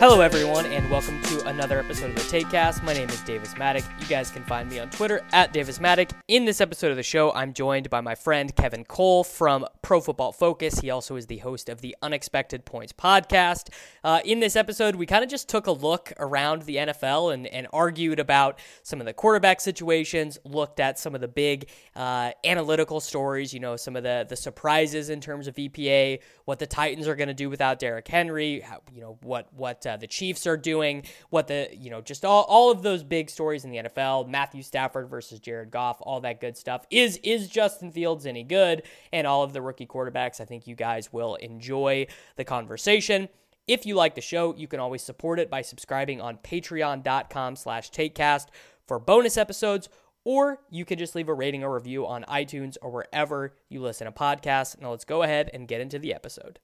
Hello, everyone, and welcome to another episode of the Takecast. My name is Davis Mattek. You guys can find me on Twitter at Davis Mattek. In this episode of the show, I'm joined by my friend Kevin Cole from Pro Football Focus. He also is the host of the Unexpected Points podcast. Uh, in this episode, we kind of just took a look around the NFL and, and argued about some of the quarterback situations, looked at some of the big uh, analytical stories, you know, some of the, the surprises in terms of EPA, what the Titans are going to do without Derrick Henry, how, you know, what, what, uh, Uh, the Chiefs are doing, what the, you know, just all, all of those big stories in the NFL, Matthew Stafford versus Jared Goff, all that good stuff. Is is Justin Fields any good? And all of the rookie quarterbacks. I think you guys will enjoy the conversation. If you like the show, you can always support it by subscribing on patreon.com slash takecast for bonus episodes, or you can just leave a rating or review on iTunes or wherever you listen to podcasts. Now let's go ahead and get into the episode.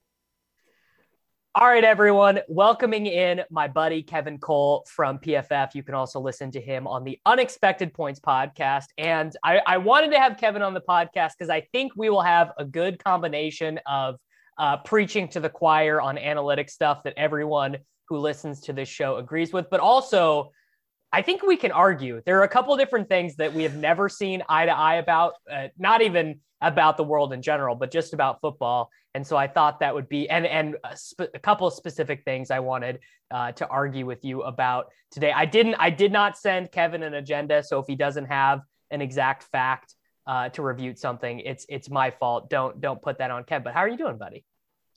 All right, everyone. Welcoming in my buddy Kevin Cole from PFF. You can also listen to him on the Unexpected Points podcast. And I, I wanted to have Kevin on the podcast because I think we will have a good combination of uh, preaching to the choir on analytic stuff that everyone who listens to this show agrees with, but also I think we can argue. There are a couple different things that we have never seen eye to eye about, uh, not even about the world in general, but just about football. And so I thought that would be, and and a, sp- a couple of specific things I wanted uh, to argue with you about today. I didn't, I did not send Kevin an agenda, so if he doesn't have an exact fact uh, to refute something, it's it's my fault. Don't don't put that on Kev. But how are you doing, buddy?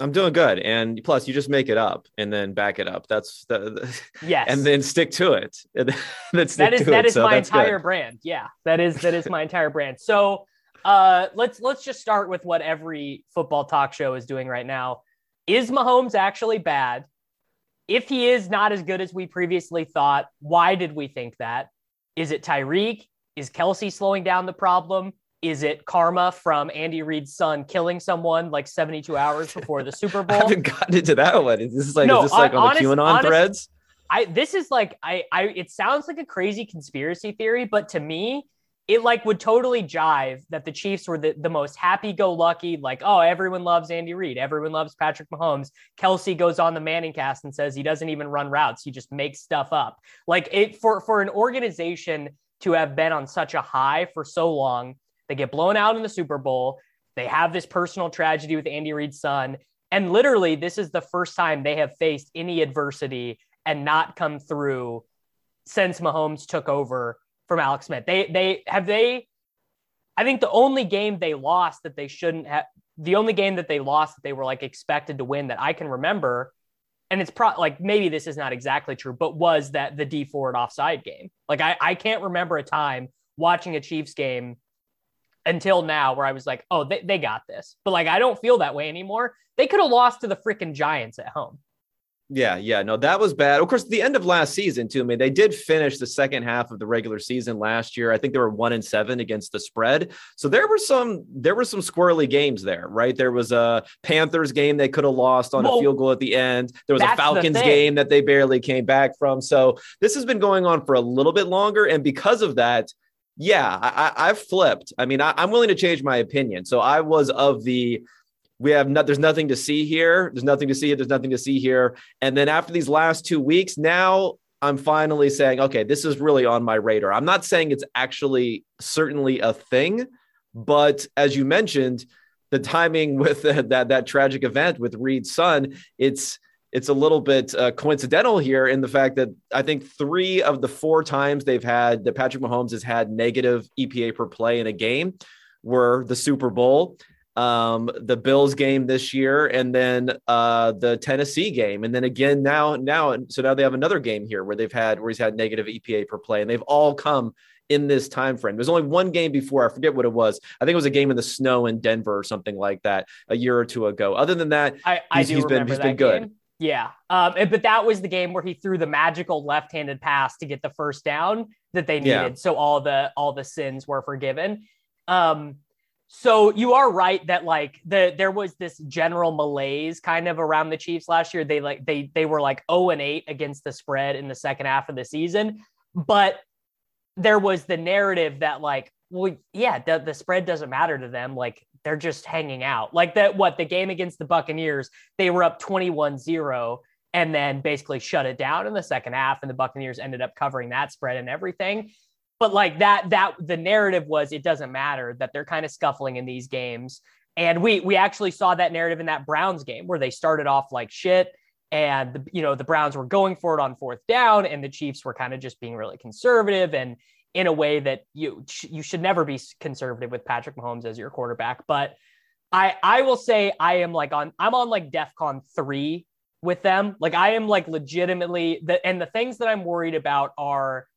I'm doing good. And plus, you just make it up and then back it up. That's the, the yes. And then stick to it. Then that is that it. is so my entire good. brand. Yeah, that is that is my entire brand. So uh, let's let's just start with what every football talk show is doing right now. Is Mahomes actually bad? If he is not as good as we previously thought, why did we think that? Is it Tyreek? Is Kelce slowing down the problem? Is it karma from Andy Reid's son killing someone like 72 hours before the Super Bowl? I haven't gotten into that one. Is this like no, is this like on honest, the QAnon honest, threads? I this is like I I it sounds like a crazy conspiracy theory, but to me, it like would totally jive that the Chiefs were the, the most happy-go-lucky, like, oh, everyone loves Andy Reid, everyone loves Patrick Mahomes. Kelce goes on the Manning cast and says he doesn't even run routes, he just makes stuff up. Like it for for an organization to have been on such a high for so long they get blown out in the Super Bowl. They have this personal tragedy with Andy Reid's son. And literally, this is the first time they have faced any adversity and not come through since Mahomes took over from Alex Smith. They they have they I think the only game they lost that they shouldn't have the only game that they lost that they were like expected to win that I can remember and it's pro like maybe this is not exactly true, but was that the Dee Ford offside game. Like I, I can't remember a time watching a Chiefs game until now where I was like, oh, they, they got this. But like, I don't feel that way anymore. They could have lost to the freaking Giants at home. Yeah, yeah, no, that was bad. Of course, the end of last season too. I mean, they did finish the second half of the regular season last year. I think they were one and seven against the spread. So there were some there were some squirrely games there, right? There was a Panthers game they could have lost on well, a field goal at the end. There was a Falcons game that they barely came back from. So this has been going on for a little bit longer, and because of that, yeah, I, have flipped. I mean, I, I'm willing to change my opinion. So I was of the we have not there's nothing to see here. There's nothing to see. There's nothing to see here. And then after these last two weeks now i'm finally saying okay this is really on my radar. I'm not saying it's actually certainly a thing but as you mentioned the timing with that that tragic event with Reid's son it's it's a little bit uh, coincidental here in the fact that I think three of the four times they've had that Patrick Mahomes has had negative EPA per play in a game were the Super Bowl. Um, the Bills game this year, and then uh, the Tennessee game, and then again now now so now they have another game here where they've had where he's had negative EPA per play, and they've all come in this time frame. There's only one game before I forget what it was. I think it was a game in the snow in Denver or something like that a year or two ago. Other than that, I, I he's, he's been he's been good. Game. Yeah, um, but that was the game where he threw the magical left-handed pass to get the first down that they needed. Yeah. So all the all the sins were forgiven. Um, so you are right that like the there was this general malaise kind of around the Chiefs last year. They like they they were like 0 and 8 against the spread in the second half of the season, but there was the narrative that like well yeah the, the spread doesn't matter to them. Like they're just hanging out. Like that what the game against the buccaneers they were up 21-0 and then basically shut it down in the second half and the buccaneers ended up covering that spread and everything but like that that the narrative was it doesn't matter that they're kind of scuffling in these games and we we actually saw that narrative in that browns game where they started off like shit and the, you know the browns were going for it on fourth down and the chiefs were kind of just being really conservative and in a way that you you should never be conservative with Patrick Mahomes as your quarterback. But I I will say I am like on I'm on like DEFCON three with them. Like I am like legitimately the and the things that I'm worried about are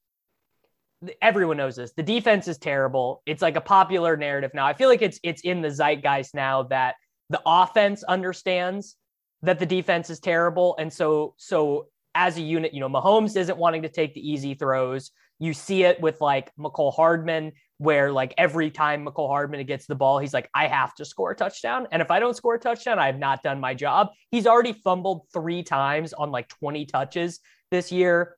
everyone knows this. The defense is terrible. It's like a popular narrative now. I feel like it's it's in the zeitgeist now that the offense understands that the defense is terrible. And so so as a unit, you know, Mahomes isn't wanting to take the easy throws. You see it with like Mecole Hardman, where like every time Mecole Hardman gets the ball, he's like, I have to score a touchdown. And if I don't score a touchdown, I have not done my job. He's already fumbled three times on like 20 touches this year.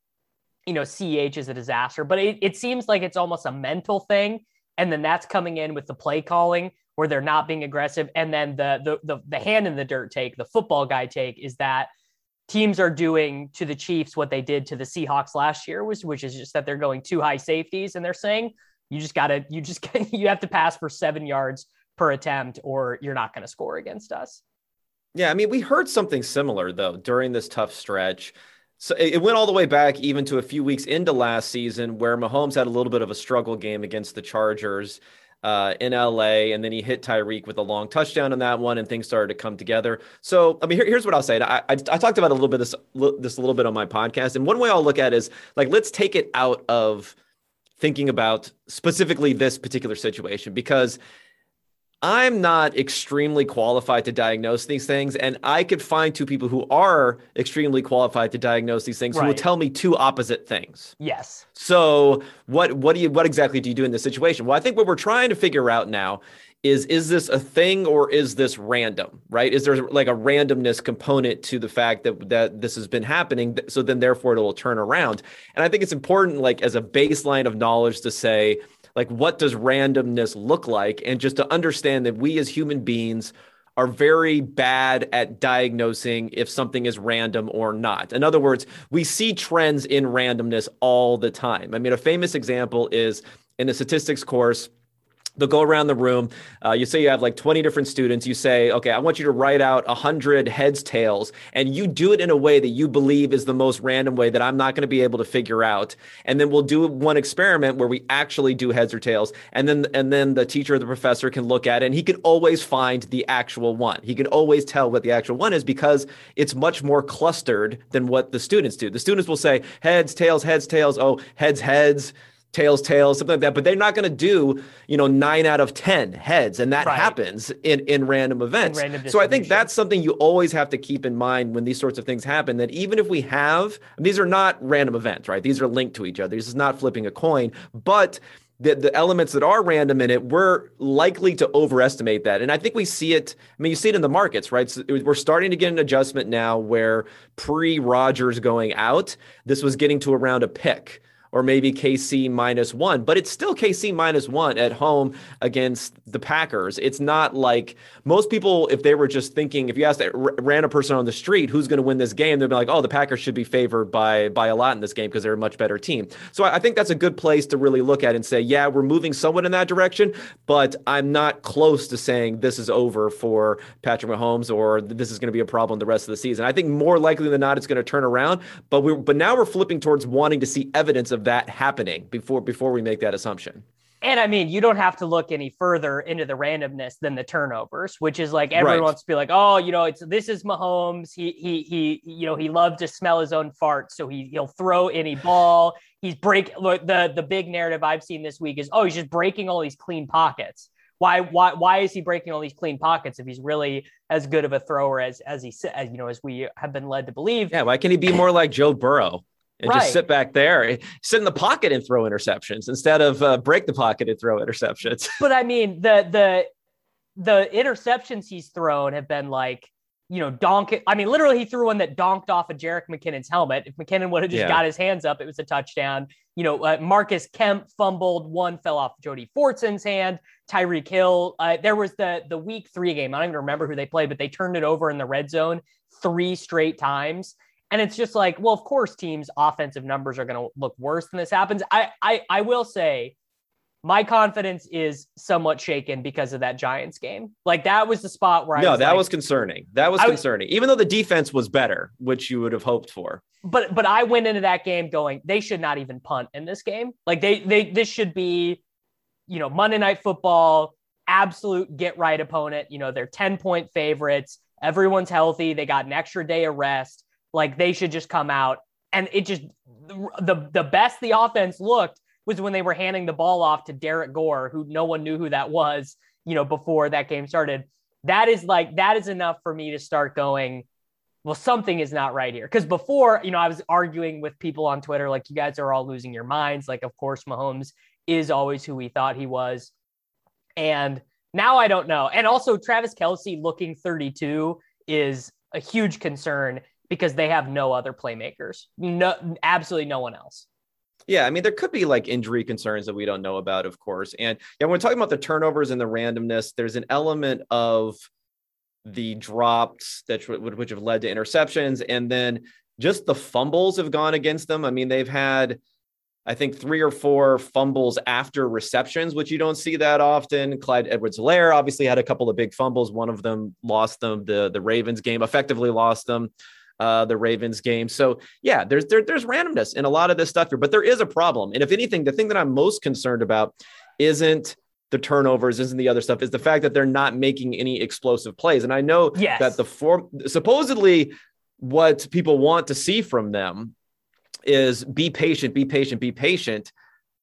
You know, CH is a disaster, but it, it seems like it's almost a mental thing. And then that's coming in with the play calling where they're not being aggressive. And then the the the, the hand in the dirt take, the football guy take is that teams are doing to the Chiefs what they did to the Seahawks last year, which, which is just that they're going too high safeties and they're saying you just got to you just you have to pass for seven yards per attempt or you're not going to score against us. Yeah, I mean, we heard something similar though during this tough stretch. So it went all the way back even to a few weeks into last season where Mahomes had a little bit of a struggle game against the Chargers uh, in LA, and then he hit Tyreek with a long touchdown on that one, and things started to come together. So, I mean, here, here's what I'll say. I, I, I, talked about a little bit this this a little bit on my podcast, and one way I'll look at is like let's take it out of thinking about specifically this particular situation because I'm not extremely qualified to diagnose these things. And I could find two people who are extremely qualified to diagnose these things right. who will tell me two opposite things. Yes. So what what do you what exactly do you do in this situation? Well, I think what we're trying to figure out now is is this a thing or is this random right is there like a randomness component to the fact that that this has been happening so then therefore it will turn around and i think it's important like as a baseline of knowledge to say like what does randomness look like and just to understand that we as human beings are very bad at diagnosing if something is random or not. In other words, we see trends in randomness all the time. I mean, a famous example is in the statistics course they'll go around the room. Uh, you say you have like 20 different students. You say, okay, I want you to write out 100 heads, tails, and you do it in a way that you believe is the most random way that I'm not going to be able to figure out. And then we'll do one experiment where we actually do heads or tails. And then, and then the teacher or the professor can look at it and he can always find the actual one. He can always tell what the actual one is because it's much more clustered than what the students do. The students will say heads, tails, heads, tails. Oh, heads, heads tails, tails, something like that. But they're not going to do, you know, nine out of 10 heads. And that right. happens in, in random events. In random so I think that's something you always have to keep in mind when these sorts of things happen that even if we have, these are not random events, right? These are linked to each other. This is not flipping a coin, but the, the elements that are random in it, we're likely to overestimate that. And I think we see it. I mean, you see it in the markets, right? So we're starting to get an adjustment now where pre Rodgers going out, this was getting to around a pick or maybe KC minus one, but it's still KC minus one at home against the Packers. It's not like most people, if they were just thinking, if you asked a random person on the street who's going to win this game, they'd be like, oh, the Packers should be favored by by a lot in this game because they're a much better team. So I think that's a good place to really look at and say, yeah, we're moving somewhat in that direction, but I'm not close to saying this is over for Patrick Mahomes or this is going to be a problem the rest of the season. I think more likely than not, it's going to turn around. But we but now we're flipping towards wanting to see evidence of that happening before before we make that assumption. And I mean, you don't have to look any further into the randomness than the turnovers, which is like everyone right. wants to be like, oh, you know, it's this is Mahomes. He he he, you know, he loves to smell his own fart, so he he'll throw any ball. He's break look, the the big narrative I've seen this week is oh, he's just breaking all these clean pockets. Why why why is he breaking all these clean pockets if he's really as good of a thrower as as he as you know as we have been led to believe? Yeah, why can he be more like Joe Burrow? And right. just sit back there, sit in the pocket and throw interceptions instead of uh, break the pocket and throw interceptions. But I mean, the the the interceptions he's thrown have been like, you know, donk. I mean, literally, he threw one that donked off of Jerick McKinnon's helmet. If McKinnon would have just yeah. got his hands up, it was a touchdown. You know, uh, Marcus Kemp fumbled. One fell off Jody Fortson's hand. Tyreek Hill. Uh, there was the the week three game. I don't even remember who they played, but they turned it over in the red zone three straight times. And it's just like, well, of course, teams' offensive numbers are going to look worse than this happens. I, I, I will say, my confidence is somewhat shaken because of that Giants game. Like that was the spot where I no, was that like, was concerning. That was, was concerning, even though the defense was better, which you would have hoped for. But but I went into that game going, they should not even punt in this game. Like they they this should be, you know, Monday Night Football, absolute get right opponent. You know, they're ten point favorites. Everyone's healthy. They got an extra day of rest like they should just come out. And it just the the best the offense looked was when they were handing the ball off to Derrick Gore, who no one knew who that was, you know, before that game started. That is like that is enough for me to start going, well, something is not right here. Because before, you know, I was arguing with people on Twitter, like, you guys are all losing your minds. Like, of course, Mahomes is always who we thought he was. And now I don't know. And also, Travis Kelce looking 32 is a huge concern because they have no other playmakers. No, absolutely no one else. Yeah, I mean, there could be like injury concerns that we don't know about, of course. And yeah, when we're talking about the turnovers and the randomness, there's an element of the drops that would which have led to interceptions, and then just the fumbles have gone against them. I mean, they've had, I think, three or four fumbles after receptions, which you don't see that often. Clyde Edwards-Helaire obviously had a couple of big fumbles. One of them lost them. The the Ravens game effectively lost them uh, the Ravens game. So yeah, there's there, there's randomness in a lot of this stuff here, but there is a problem. And if anything, the thing that I'm most concerned about isn't the turnovers, isn't the other stuff, is the fact that they're not making any explosive plays. And I know yes. that the form supposedly what people want to see from them is be patient, be patient, be patient.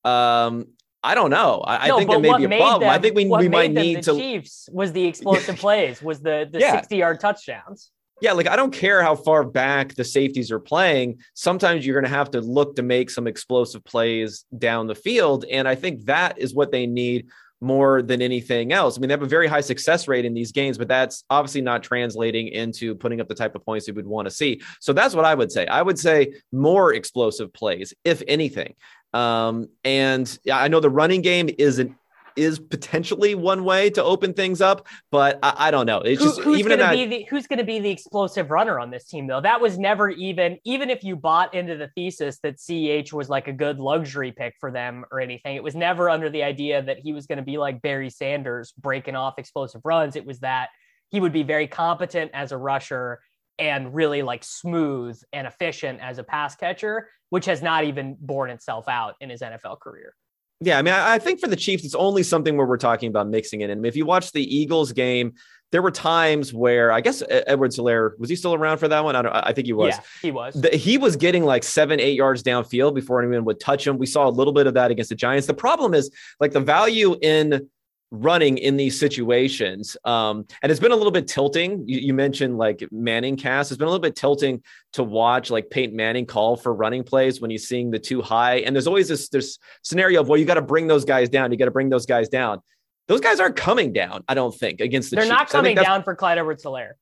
Um, I don't know. I, no, I think that may be a problem. Them, I think we, we might need to. Chiefs was the explosive plays, was the the yeah. sixty yard touchdowns yeah, like I don't care how far back the safeties are playing. Sometimes you're going to have to look to make some explosive plays down the field. And I think that is what they need more than anything else. I mean, they have a very high success rate in these games, but that's obviously not translating into putting up the type of points you would want to see. So that's what I would say. I would say more explosive plays, if anything. Um, and I know the running game isn't is potentially one way to open things up, but I, I don't know. It's Who, just who's even going to be the, who's going to be the explosive runner on this team though. That was never even even if you bought into the thesis that CEH was like a good luxury pick for them or anything. It was never under the idea that he was going to be like Barry Sanders breaking off explosive runs. It was that he would be very competent as a rusher and really like smooth and efficient as a pass catcher, which has not even borne itself out in his NFL career. Yeah, I mean, I, think for the Chiefs, it's only something where we're talking about mixing it in. If you watch the Eagles game, there were times where I guess Edwards-Helaire was he still around for that one? I don't. I think he was. Yeah, he was. The, he was getting like seven, eight yards downfield before anyone would touch him. We saw a little bit of that against the Giants. The problem is like the value in running in these situations. Um, and it's been a little bit tilting. You, you, mentioned like Manning cast. It's been a little bit tilting to watch like Peyton Manning call for running plays when he's seeing the too high. And there's always this this scenario of well, you got to bring those guys down. You got to bring those guys down. Those guys aren't coming down. I don't think against the. They're Chiefs. not coming down for Clyde Edwards-Helaire.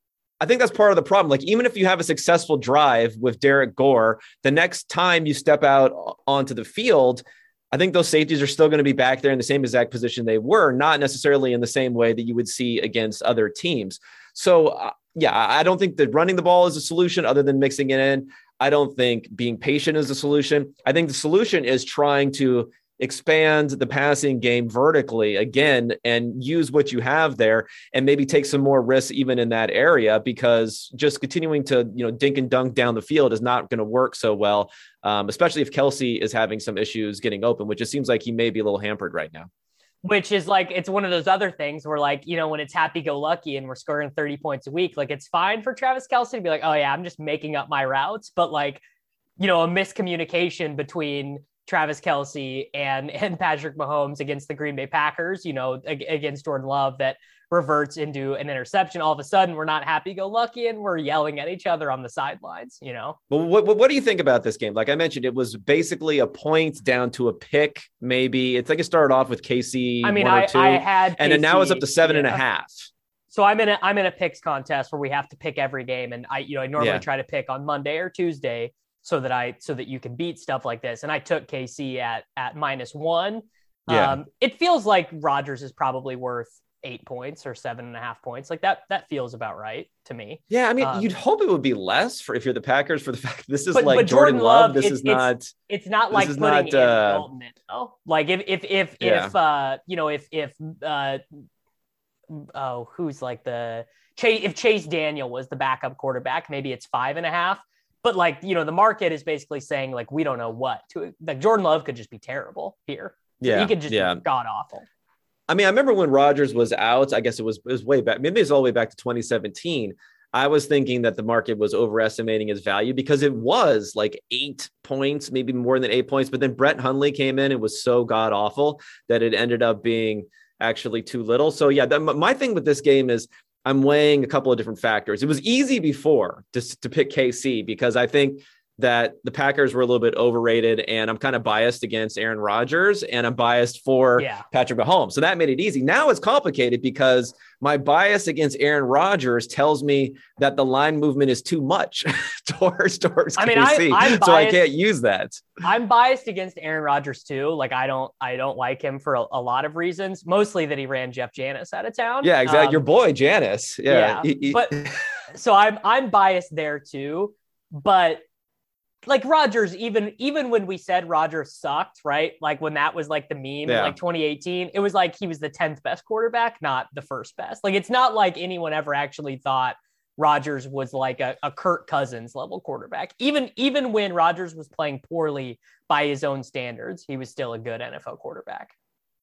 I think that's part of the problem. Like, even if you have a successful drive with Derrick Gore, the next time you step out onto the field, I think those safeties are still going to be back there in the same exact position they were, not necessarily in the same way that you would see against other teams. So, uh, yeah, I don't think that running the ball is a solution other than mixing it in. I don't think being patient is a solution. I think the solution is trying to expand the passing game vertically again and use what you have there and maybe take some more risks even in that area because just continuing to you know dink and dunk down the field is not going to work so well um, especially if kelce is having some issues getting open which it seems like he may be a little hampered right now. Which is like it's one of those other things where like you know when it's happy go lucky and we're scoring 30 points a week like it's fine for travis kelce to be like oh yeah i'm just making up my routes. But like you know a miscommunication between travis Kelce and and patrick mahomes against the green bay packers you know against jordan love that reverts into an interception. All of a sudden, we're not happy go lucky and we're yelling at each other on the sidelines, you know? Well, what, what do you think about this game? Like I mentioned, it was basically a point down to a pick, maybe. It's like it started off with KC. I mean, I, two, I had, and then now it's up to seven yeah. and a half. So I'm in a I'm in a picks contest where we have to pick every game, and I you know I normally yeah. try to pick on Monday or Tuesday so that I so that you can beat stuff like this. And I took KC at at minus one. Yeah. Um, it feels like Rodgers is probably worth eight points or seven and a half points. Like that, that feels about right to me. Yeah. I mean, um, you'd hope it would be less for if you're the Packers for the fact this is but, like but Jordan, Jordan, Love. This is not, it's not like putting not, in uh, development. Though. Like if, if, if, yeah. if, uh, you know, if, if, uh, oh, who's like the Chase, if Chase Daniel was the backup quarterback, maybe it's five and a half. But like, you know, the market is basically saying like, we don't know what to like Jordan Love could just be terrible here. Yeah. He could just yeah. be god awful. I mean, I remember when rodgers was out. I guess it was it was way back. Maybe it's all the way back to 2017. I was thinking that the market was overestimating his value because it was like eight points, maybe more than eight points. But then Brett Hundley came in. It was so god awful that it ended up being actually too little. So yeah, the, my thing with this game is I'm weighing a couple of different factors. It was easy before to, to pick KC because I think that the Packers were a little bit overrated, and I'm kind of biased against Aaron Rodgers, and I'm biased for yeah. Patrick Mahomes. So that made it easy. Now it's complicated because my bias against Aaron Rodgers tells me that the line movement is too much towards towards I mean, KC, I, biased, so I can't use that. I'm biased against Aaron Rodgers too. Like I don't I don't like him for a, a lot of reasons. Mostly that he ran Jeff Janis out of town. Yeah, exactly. Um, Your boy Janis. Yeah, yeah he, he... but so I'm I'm biased there too. But like Rodgers, even even when we said Rodgers sucked, right? Like when that was like the meme, yeah. like 2018, it was like he was the 10th best quarterback, not the first best. Like it's not like anyone ever actually thought Rodgers was like a, a Kirk Cousins level quarterback. Even even when Rodgers was playing poorly by his own standards, he was still a good NFL quarterback.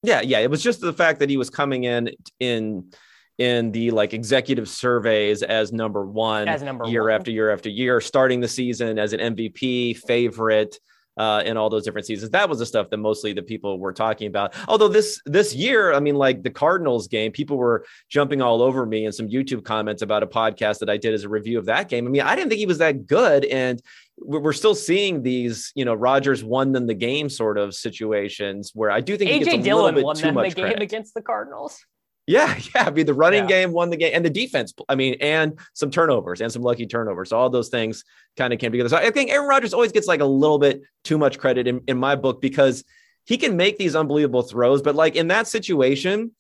Yeah, yeah. It was just the fact that he was coming in in in the like executive surveys as number one as number year one. after year after year, starting the season as an MVP favorite. Uh, in all those different seasons, that was the stuff that mostly the people were talking about. Although this this year, I mean, like the Cardinals game, people were jumping all over me in some YouTube comments about a podcast that I did as a review of that game. I mean, I didn't think he was that good, and we're still seeing these, you know, Rodgers won them the game sort of situations where I do think AJ Dillon won them the game against the Cardinals. Yeah, yeah. I mean, the running yeah. game won the game, and the defense. I mean, and some turnovers and some lucky turnovers. So all those things kind of came together. So I think Aaron Rodgers always gets like a little bit too much credit in, in my book because he can make these unbelievable throws, but like in that situation,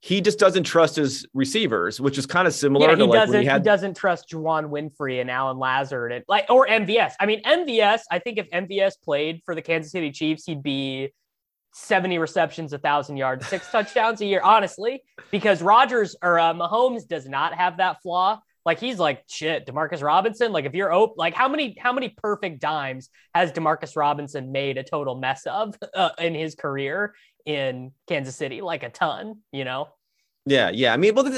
he just doesn't trust his receivers, which is kind of similar yeah, to like when he, had... he doesn't trust Juwann Winfree and Allen Lazard and like or MVS. I mean, MVS. I think if MVS played for the Kansas City Chiefs, he'd be 70 receptions, a thousand yards, six touchdowns a year, honestly, because Rodgers or uh, Mahomes does not have that flaw. Like he's like shit, Demarcus Robinson. Like if you're open, like how many how many perfect dimes has Demarcus Robinson made a total mess of uh, in his career in Kansas City? Like a ton, you know. Yeah, yeah. I mean, well,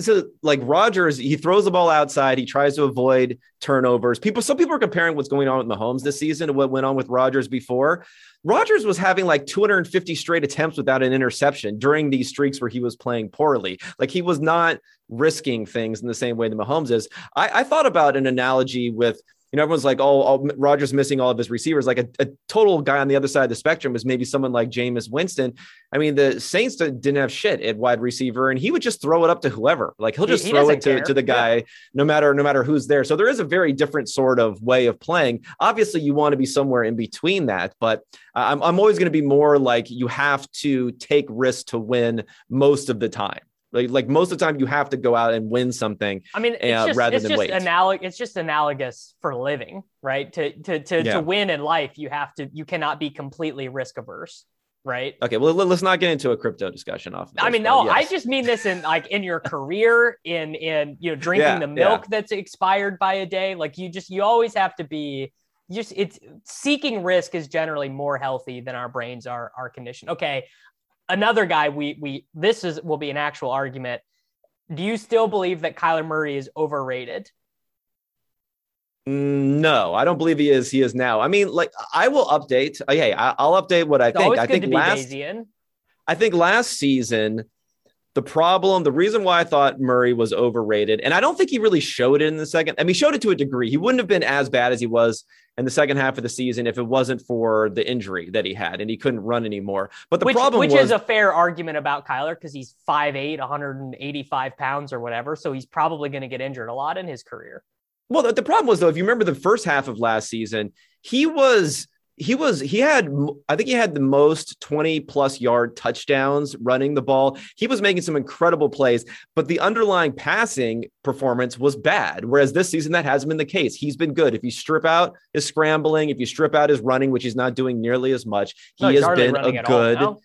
so like Rodgers, he throws the ball outside. He tries to avoid turnovers. People, some people are comparing what's going on with Mahomes this season to what went on with Rodgers before. Rodgers was having like 250 straight attempts without an interception during these streaks where he was playing poorly. Like he was not risking things in the same way that Mahomes is. I, I thought about an analogy with you know, everyone's like, oh, oh all, Rodgers missing all of his receivers. Like a, a, total guy on the other side of the spectrum was maybe someone like Jameis Winston. I mean, the Saints didn't have shit at wide receiver, and he would just throw it up to whoever. Like he'll just he, he throw it to, to the guy, yeah. no matter no matter who's there. So there is a very different sort of way of playing. Obviously, you want to be somewhere in between that, but I'm I'm always going to be more like you have to take risks to win most of the time. Like, like most of the time, you have to go out and win something. I mean, uh, just, rather than wait. Analog- it's just analogous for living, right? To to to, yeah. to win in life, you have to you cannot be completely risk averse, right? Okay, well, let's not get into a crypto discussion off. Of This, I mean, no, yes. I just mean this in like in your career, in in you know drinking yeah, the milk yeah. that's expired by a day. Like you just you always have to be just it's seeking risk is generally more healthy than our brains are are conditioned. Okay, another guy we we this is will be an actual argument. Do you still believe that Kyler Murray is overrated? Mm, no, I don't believe he is. He is now. I mean, like I will update. Hey, I, will update what I it's think. I think last. Bayesian. I think last season the problem, the reason why I thought Murray was overrated, and I don't think he really showed it in the second. I mean, he showed it to a degree. He wouldn't have been as bad as he was in the second half of the season if it wasn't for the injury that he had and he couldn't run anymore. But the which, problem which was, is a fair argument about Kyler because he's 5'8, 185 pounds or whatever. So he's probably going to get injured a lot in his career. Well, the problem was though, if you remember the first half of last season, he was he was he had i think he had the most 20 plus yard touchdowns running the ball. He was making some incredible plays but the underlying passing performance was bad whereas this season that hasn't been the case. He's been good. If you strip out his scrambling if you strip out his running which he's not doing nearly as much he no, has been a good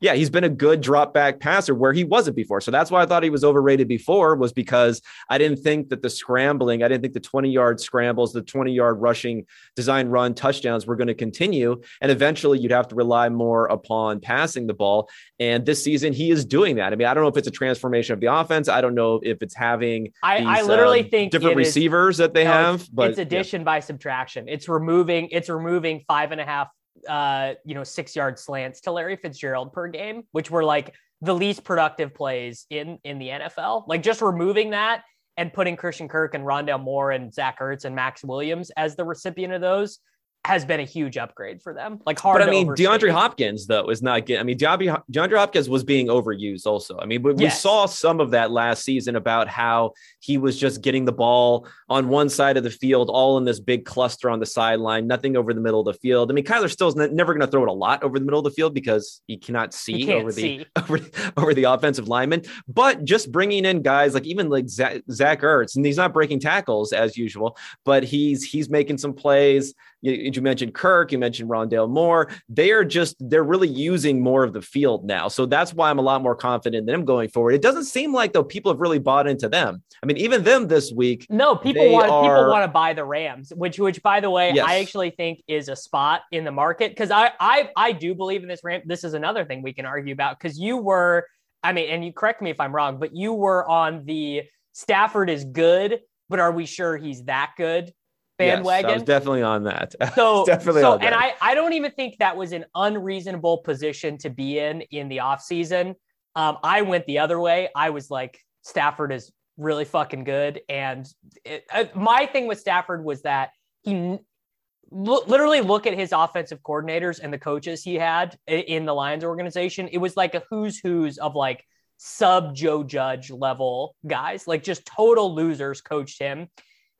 yeah, he's been a good drop back passer where he wasn't before. So that's why I thought he was overrated before, was because I didn't think that the scrambling, I didn't think the 20 yard scrambles, the 20 yard rushing design run touchdowns were going to continue. And eventually you'd have to rely more upon passing the ball. And this season he is doing that. I mean, I don't know if it's a transformation of the offense. I don't know if it's having I, these, I literally uh, think different receivers is, that they no, have, it's, but it's addition yeah. by subtraction. It's removing, it's removing five and a half uh, you know, six yard slants to Larry Fitzgerald per game, which were like the least productive plays in in the NFL. Like just removing that and putting Christian Kirk and Rondale Moore and Zach Ertz and Maxx Williams as the recipient of those has been a huge upgrade for them. Like hard. But I mean, overstate. DeAndre Hopkins though is not getting. I mean, DeAndre, DeAndre Hopkins was being overused. Also, I mean, we, yes. we, saw some of that last season about how he was just getting the ball on one side of the field, all in this big cluster on the sideline, nothing over the middle of the field. I mean, Kyler Still's never going to throw it a lot over the middle of the field because he cannot see he over see. the over, over the offensive lineman. But just bringing in guys like even like Zach, Zach Ertz, and he's not breaking tackles as usual, but he's he's making some plays you, you mentioned Kirk, you mentioned Rondale Moore. They are just, they're really using more of the field now. So that's why I'm a lot more confident in them going forward. It doesn't seem like, though, people have really bought into them. I mean, even them this week. No, people want are... people want to buy the Rams, which, which by the way, yes. I actually think is a spot in the market because I, I, I do believe in this Ram. This is another thing we can argue about because you were, I mean, and you correct me if I'm wrong, but you were on the Stafford is good, but are we sure he's that good bandwagon. Yes, I was definitely on that. So definitely so, and I, I don't even think that was an unreasonable position to be in in the offseason. Um, I went the other way. I was like, Stafford is really fucking good. And it, uh, my thing with Stafford was that he l- literally look at his offensive coordinators and the coaches he had in the Lions organization. It was like a who's who's of like sub Joe Judge level guys, like just total losers coached him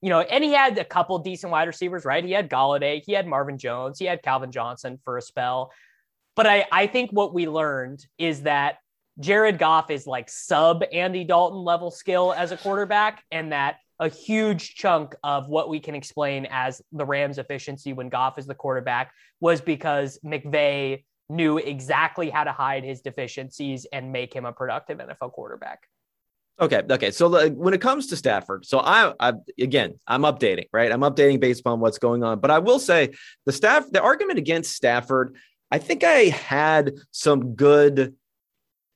you know, and he had a couple decent wide receivers, right? He had Golladay, he had Marvin Jones, he had Calvin Johnson for a spell. But I, I think what we learned is that Jared Goff is like sub Andy Dalton level skill as a quarterback, and that a huge chunk of what we can explain as the Rams' efficiency when Goff is the quarterback was because McVay knew exactly how to hide his deficiencies and make him a productive NFL quarterback. Okay. Okay. So like, when it comes to Stafford, so I, I again, I'm updating, right? I'm updating based upon what's going on. But I will say the staff, the argument against Stafford, I think I had some good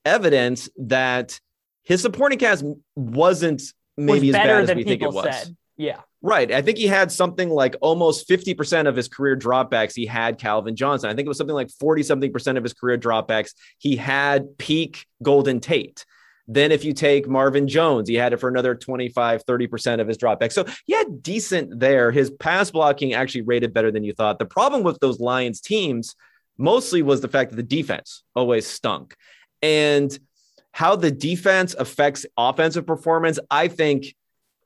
evidence that his supporting cast wasn't maybe was as bad as we think it was. Said. Yeah. Right. I think he had something like almost 50% of his career dropbacks. He had Calvin Johnson. I think it was something like 40 something percent of his career dropbacks. He had peak Golden Tate. Then if you take Marvin Jones, he had it for another 25, 30% of his dropback. So he had decent there. His pass blocking actually rated better than you thought. The problem with those Lions teams mostly was the fact that the defense always stunk. And how the defense affects offensive performance, I think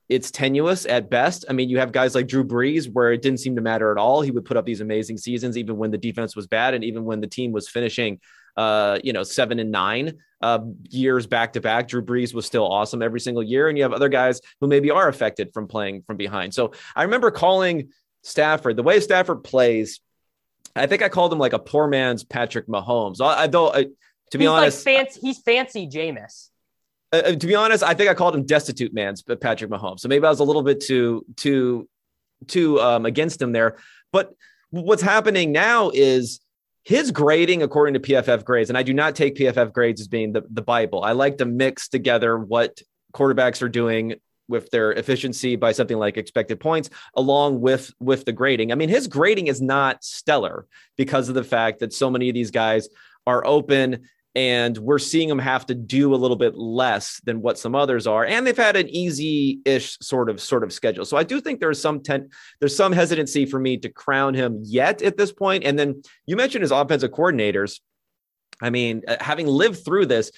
it's tenuous at best. I mean, you have guys like Drew Brees where it didn't seem to matter at all. He would put up these amazing seasons, even when the defense was bad and even when the team was finishing uh, you know, seven and nine uh, years back to back. Drew Brees was still awesome every single year. And you have other guys who maybe are affected from playing from behind. So I remember calling Stafford, the way Stafford plays, I think I called him like a poor man's Patrick Mahomes. I, I though, I, to be he's honest, like fancy, he's fancy Jameis. Uh, uh, to be honest, I think I called him destitute man's Patrick Mahomes. So maybe I was a little bit too, too, too um, against him there. But what's happening now is his grading according to PFF grades, and I do not take PFF grades as being the, the Bible. I like to mix together what quarterbacks are doing with their efficiency by something like expected points along with with the grading. I mean, his grading is not stellar because of the fact that so many of these guys are open and we're seeing them have to do a little bit less than what some others are and they've had an easy-ish sort of sort of schedule. So i do think there's some ten, there's some hesitancy for me to crown him yet at this point. And then you mentioned his offensive coordinators. I mean uh, having lived through this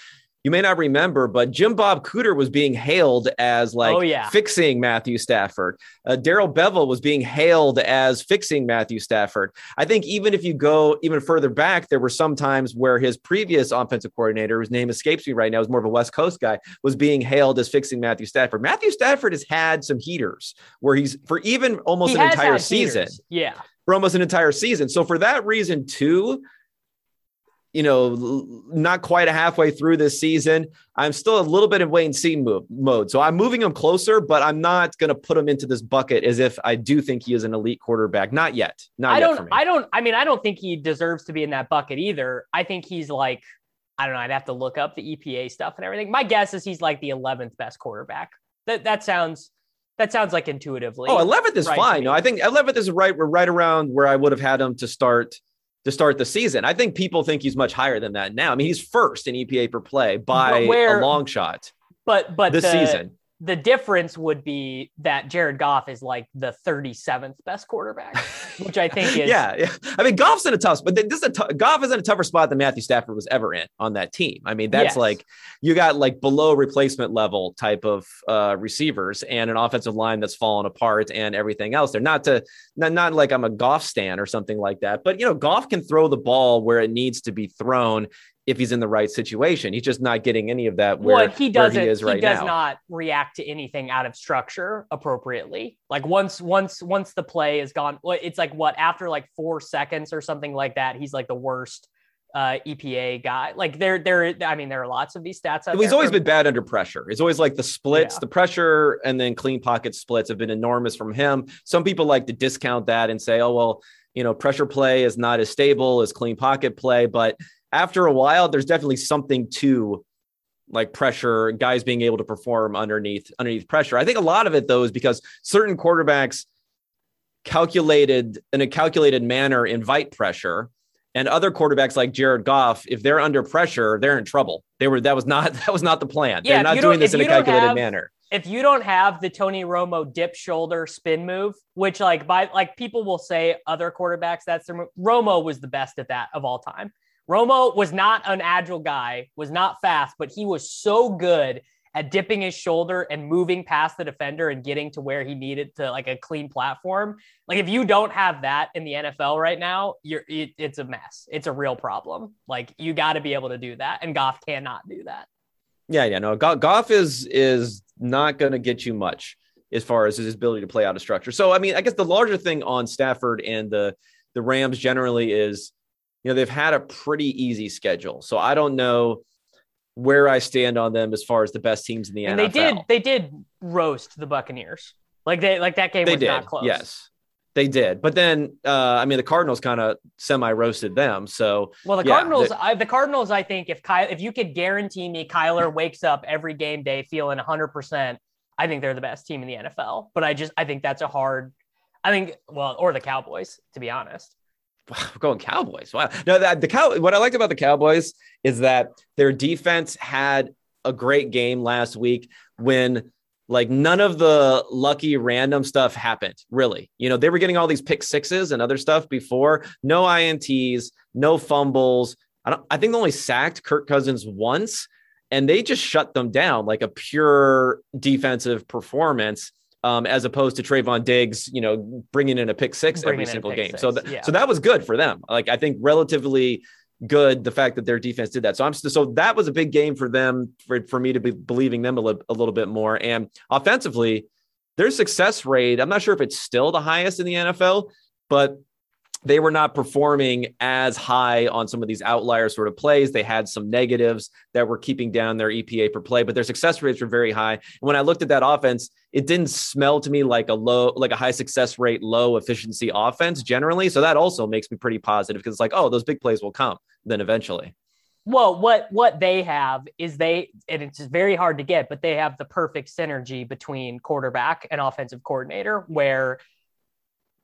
you may not remember, but Jim Bob Cooter was being hailed as like oh, yeah. fixing Matthew Stafford. Uh, Darrell Bevell was being hailed as fixing Matthew Stafford. I think even if you go even further back, there were some times where his previous offensive coordinator, whose name escapes me right now, is more of a West Coast guy, was being hailed as fixing Matthew Stafford. Matthew Stafford has had some heaters where he's for even almost he an entire season. Heaters. Yeah. For almost an entire season. So for that reason, too, you know, not quite a halfway through this season. I'm still a little bit in wait and see move, mode. So I'm moving him closer, but I'm not going to put him into this bucket as if I do think he is an elite quarterback. Not yet. Not I yet don't. I don't. I mean, I don't think he deserves to be in that bucket either. I think he's like, I don't know. I'd have to look up the EPA stuff and everything. My guess is he's like the 11th best quarterback. That that sounds. That sounds like intuitively. Oh, 11th is right fine. No, I think 11th is right. We're right around where I would have had him to start to start the season. I think people think he's much higher than that now. I mean, he's first in EPA per play by where, a long shot. But but this the, season, the difference would be that Jared Goff is like the 37th best quarterback, which I think is yeah, yeah. I mean, Goff's in a tough, but this is a t- Goff is in a tougher spot than Matthew Stafford was ever in on that team. I mean, that's yes. like you got like below replacement level type of uh, receivers and an offensive line that's fallen apart and everything else. They're not to not, not like I'm a Goff stan or something like that, but you know, Goff can throw the ball where it needs to be thrown if he's in the right situation. He's just not getting any of that where, well, he doesn't, he is right he does now. not react to anything out of structure appropriately. Like once once once the play is gone, it's like what after like four seconds or something like that, he's like the worst uh, EPA guy. Like there, there. I mean, there are lots of these stats. He's always been bad under pressure. It's always like the splits, yeah. the pressure, and then clean pocket splits have been enormous from him. Some people like to discount that and say, "Oh well, you know, pressure play is not as stable as clean pocket play," but after a while, there's definitely something to like pressure, guys being able to perform underneath underneath pressure. I think a lot of it though is because certain quarterbacks calculated in a calculated manner invite pressure. And other quarterbacks like Jared Goff, if they're under pressure, they're in trouble. They were that was not that was not the plan. Yeah, they're not doing this in a calculated have, manner. If you don't have the Tony Romo dip shoulder spin move, which like by like people will say other quarterbacks that's their move. Romo was the best at that of all time. Romo was not an agile guy, was not fast, but he was so good at dipping his shoulder and moving past the defender and getting to where he needed to like a clean platform. Like if you don't have that in the NFL right now, you're it, it's a mess. It's a real problem. Like you got to be able to do that, and Goff cannot do that. Yeah, yeah, no. Goff is is not going to get you much as far as his ability to play out of structure. So I mean, I guess the larger thing on Stafford and the the Rams generally is you know, they've had a pretty easy schedule. So I don't know where I stand on them as far as the best teams in the and NFL. They did they did roast the Buccaneers. Like they like that game they was did. not close. Yes. They did, but then uh, I mean the Cardinals kind of semi roasted them. So well, the yeah, Cardinals, I, the Cardinals, I think if Kyle, if you could guarantee me Kyler wakes up every game day feeling 100, percent I think they're the best team in the NFL. But I just I think that's a hard. I think well, or the Cowboys, to be honest. going Cowboys. Wow. No, that the cow. What I liked about the Cowboys is that their defense had a great game last week when like none of the lucky random stuff happened. Really, you know, they were getting all these pick sixes and other stuff before. No ints, no fumbles. I don't. I think they only sacked Kirk Cousins once, and they just shut them down like a pure defensive performance um, as opposed to Trevon Diggs, you know, bringing in a pick six bringing every single game. Six, so, th- yeah. so that was good for them. Like I think relatively good the fact that their defense did that. So I'm st- so that was a big game for them for, for me to be believing them a, li- a little bit more. And offensively, their success rate, I'm not sure if it's still the highest in the NFL, but they were not performing as high on some of these outlier sort of plays. They had some negatives that were keeping down their EPA per play, but their success rates were very high. And when I looked at that offense, it didn't smell to me like a low, like a high success rate, low efficiency offense generally. So that also makes me pretty positive because it's like, oh, those big plays will come then eventually. Well, what what they have is they, and it's very hard to get, but they have the perfect synergy between quarterback and offensive coordinator, where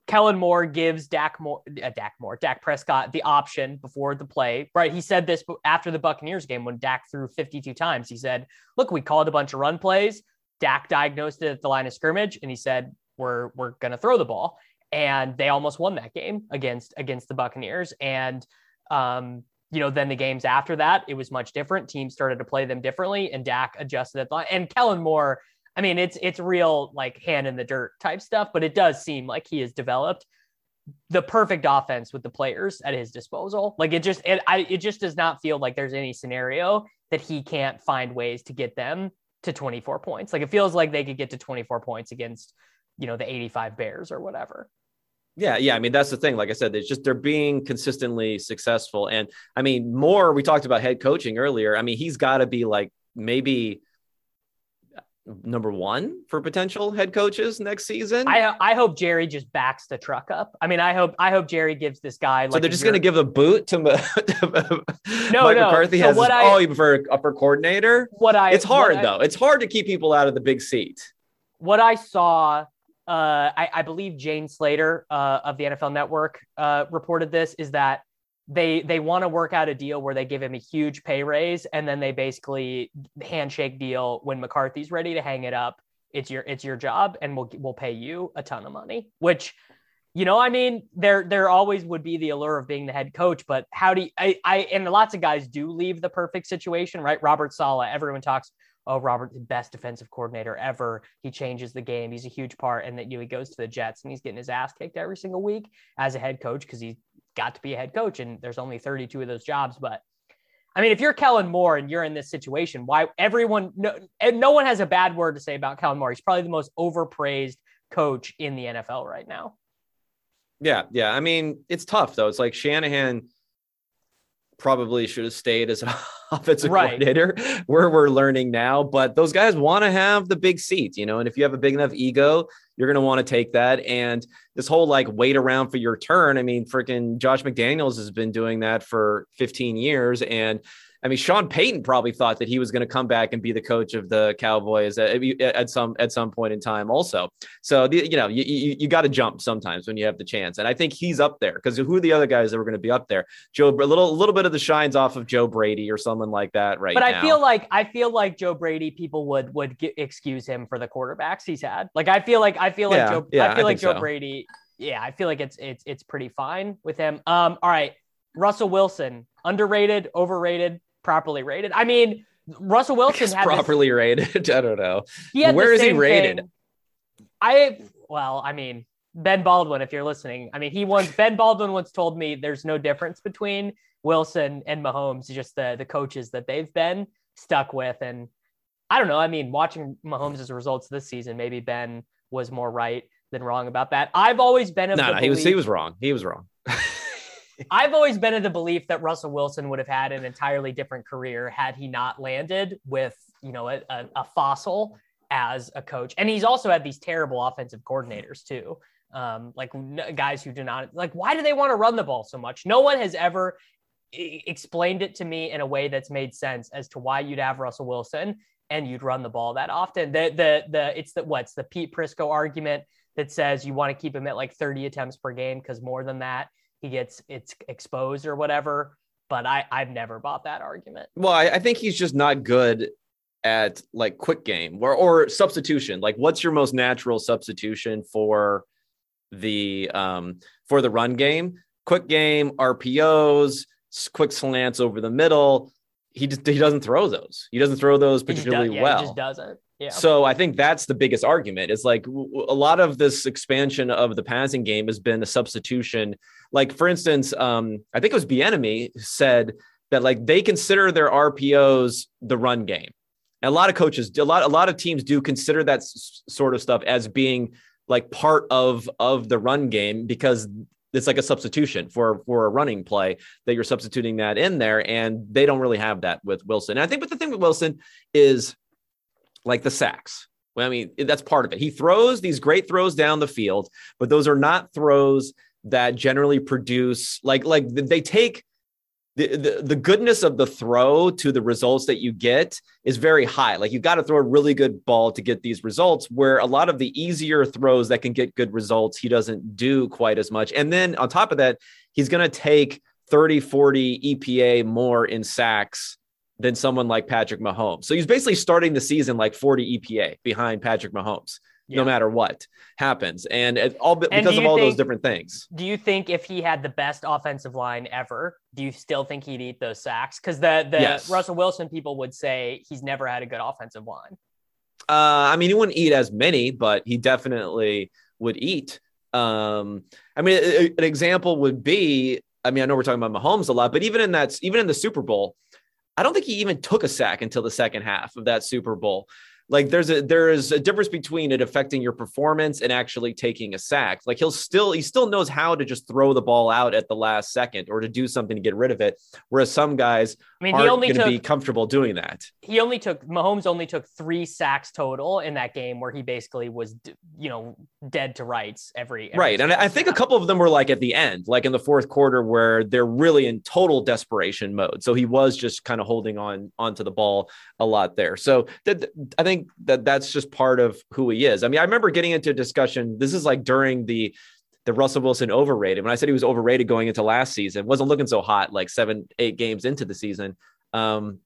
Kellen Moore gives Dak Moore, uh, Dak Moore, Dak Prescott the option before the play. Right, he said this after the Buccaneers game when Dak threw 52 times. He said, "Look, we called a bunch of run plays. Dak diagnosed it at the line of scrimmage, and he said, "We're we're going to throw the ball." And they almost won that game against against the Buccaneers. And um, you know, then the games after that, it was much different. Teams started to play them differently, and Dak adjusted line. And Kellen Moore I mean, it's it's real like hand in the dirt type stuff, but it does seem like he has developed the perfect offense with the players at his disposal. Like it just it I it just does not feel like there's any scenario that he can't find ways to get them to 24 points. Like it feels like they could get to 24 points against, you know, the 85 Bears or whatever. Yeah, yeah. I mean, that's the thing. Like I said, it's just they're being consistently successful. And I mean, more we talked about head coaching earlier. I mean, he's got to be like maybe number one for potential head coaches next season. I I hope Jerry just backs the truck up. I mean, I hope I hope Jerry gives this guy. Like so they're just going to give a boot to, to no, Mike no. McCarthy so has what his, I, oh you prefer upper coordinator. What I it's hard though. it's hard to keep people out of the big seat. What I saw. Uh, I, I believe Jane Slater uh, of the NFL Network uh, reported this is that they they want to work out a deal where they give him a huge pay raise and then they basically handshake deal when McCarthy's ready to hang it up. It's your it's your job and we'll we'll pay you a ton of money. Which, you know, I mean, there there always would be the allure of being the head coach, but how do you, I I and lots of guys do leave the perfect situation, right? Robert Saleh, everyone talks oh, Robert, the best defensive coordinator ever. He changes the game. He's a huge part. And that you know, he goes to the Jets and he's getting his ass kicked every single week as a head coach because he got to be a head coach, and there's only 32 of those jobs. But I mean, if you're Kellen Moore and you're in this situation, why everyone, no, no one has a bad word to say about Kellen Moore. He's probably the most overpraised coach in the NFL right now. Yeah, yeah. I mean, it's tough though. It's like Shanahan probably should have stayed as an offensive right. coordinator where we're learning now. But those guys want to have the big seat, you know, and if you have a big enough ego, you're going to want to take that. And this whole like wait around for your turn. I mean, freaking Josh McDaniels has been doing that for 15 years. And I mean, Sean Payton probably thought that he was going to come back and be the coach of the Cowboys at, at some at some point in time, also. So the, you know, you you, you got to jump sometimes when you have the chance, and I think he's up there because who are the other guys that were going to be up there? Joe, a little a little bit of the shines off of Joe Brady or someone like that, right? But now. I feel like I feel like Joe Brady, people would would get, excuse him for the quarterbacks he's had. Like I feel like I feel like yeah, Joe, yeah, I feel I like Joe so. Brady. Yeah, I feel like it's it's it's pretty fine with him. Um, all right, Russell Wilson, underrated, overrated properly rated. I mean, Russell Wilson had properly this, rated. I don't know. Where is he rated? Thing. I well, I mean, Ben Baldwin, if you're listening, I mean, he once Ben Baldwin once told me there's no difference between Wilson and Mahomes, just the the coaches that they've been stuck with. And I don't know. I mean, watching Mahomes' results this season, maybe Ben was more right than wrong about that. I've always been of no, no, belief, he was he was wrong. He was wrong. I've always been of the belief that Russell Wilson would have had an entirely different career had he not landed with, you know, a, a, a fossil as a coach. And he's also had these terrible offensive coordinators too. Um, like guys who do not like, why do they want to run the ball so much? No one has ever explained it to me in a way that's made sense as to why you'd have Russell Wilson and you'd run the ball that often. The the the it's the what's the Pete Prisco argument that says you want to keep him at like 30 attempts per game because more than that he gets it's exposed or whatever. But I I've never bought that argument. Well, I, I think he's just not good at like quick game or or substitution. Like, what's your most natural substitution for the um for the run game? Quick game, RPOs, quick slants over the middle. He just he doesn't throw those. He doesn't throw those particularly does, yeah, well. He just doesn't. So I think that's the biggest argument. Is like a lot of this expansion of the passing game has been a substitution. Like for instance, um, I think it was Bieniemy said that like they consider their RPOs the run game. And a lot of coaches, a lot a lot of teams do consider that s- sort of stuff as being like part of of the run game because it's like a substitution for for a running play that you're substituting that in there, and they don't really have that with Wilson. And I think, but the thing with Wilson is like the sacks. Well, I mean, that's part of it. He throws these great throws down the field, but those are not throws that generally produce like like they take the, the, the goodness of the throw to the results that you get is very high. Like you've got to throw a really good ball to get these results, where a lot of the easier throws that can get good results, he doesn't do quite as much. And then on top of that, he's going to take 30, 40 EPA more in sacks than someone like Patrick Mahomes. So he's basically starting the season like 40 EPA behind Patrick Mahomes yeah. no matter what happens. And it, all because of all think, those different things. Do you think if he had the best offensive line ever, do you still think he'd eat those sacks? Because the the yes. Russell Wilson people would say he's never had a good offensive line. Uh, I mean, he wouldn't eat as many, but he definitely would eat. Um, I mean, a, an example would be, I mean, I know we're talking about Mahomes a lot, but even in that, even in the Super Bowl, I don't think he even took a sack until the second half of that Super Bowl like there's a there is a difference between it affecting your performance and actually taking a sack. Like he'll still he still knows how to just throw the ball out at the last second or to do something to get rid of it. Whereas some guys I mean, aren't going to be comfortable doing that. He only took Mahomes only took three sacks total in that game where he basically was you know dead to rights every, every right. And I think a couple of them were like at the end, like in the fourth quarter where they're really in total desperation mode. So he was just kind of holding on onto the ball a lot there. So that I think think that that's just part of who he is. I mean, I remember getting into a discussion. This is like during the the Russell Wilson overrated. When I said he was overrated going into last season, wasn't looking so hot like seven, eight games into the season. Um,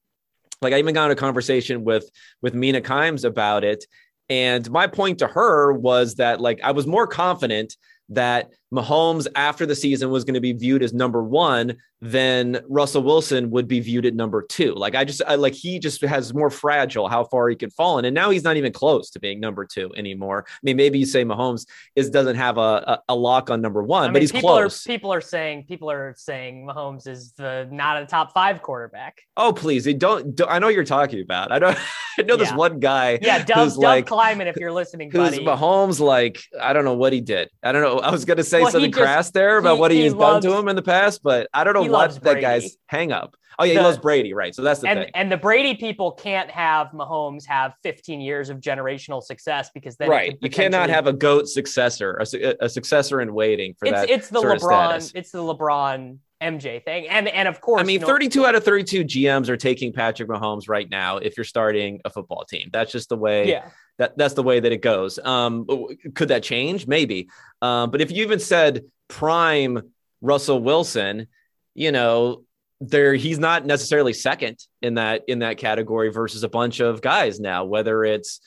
like I even got in a conversation with with Mina Kimes about it. And my point to her was that like I was more confident that Mahomes after the season was going to be viewed as number one then Russell Wilson would be viewed at number two. Like I just I, like he just has more fragile how far he can fall in, and now he's not even close to being number two anymore. I mean, maybe you say Mahomes is doesn't have a, a, a lock on number one, I mean, but he's people close. Are, people are saying people are saying Mahomes is the not a top five quarterback. Oh please, don't, don't I know you're talking about. I don't. I know yeah. this one guy. Yeah, Dub, who's like, Kleiman, if you're listening, who's buddy. Mahomes like I don't know what he did. I don't know. I was gonna say well, something just, crass there about he, what he's he loves, done to him in the past, but I don't know what that guy's hang up. Oh yeah, the, he loves Brady, right? So that's the and, thing. And the Brady people can't have Mahomes have 15 years of generational success because then right, you cannot have a goat successor, a, a successor in waiting for it's, that. It's the LeBron. It's the LeBron MJ thing. And and of course, I mean, you know, 32 out of 32 GMs are taking Patrick Mahomes right now if you're starting a football team. That's just the way yeah. That that's the way that it goes. Um, could that change? Maybe. Um, but if you even said prime Russell Wilson, you know, there he's not necessarily second in that in that category versus a bunch of guys now, whether it's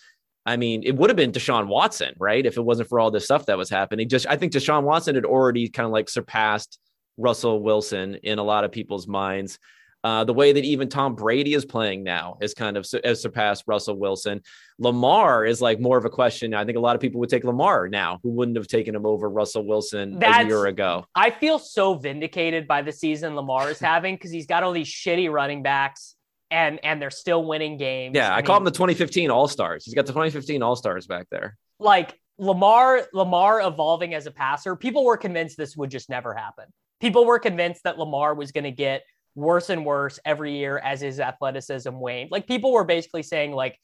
I mean, it would have been Deshaun Watson, right? If it wasn't for all this stuff that was happening. Just I think Deshaun Watson had already kind of like surpassed Russell Wilson in a lot of people's minds. Uh, the way that even Tom Brady is playing now has kind of su- has surpassed Russell Wilson. Lamar is like more of a question. I think a lot of people would take Lamar now, who wouldn't have taken him over Russell Wilson That's, a year ago. I feel so vindicated by the season Lamar is having because he's got all these shitty running backs and and they're still winning games. Yeah, I, I mean, call him the 2015 All Stars. He's got the 2015 All Stars back there. Like Lamar, Lamar evolving as a passer. People were convinced this would just never happen. People were convinced that Lamar was going to get worse and worse every year as his athleticism waned. Like people were basically saying like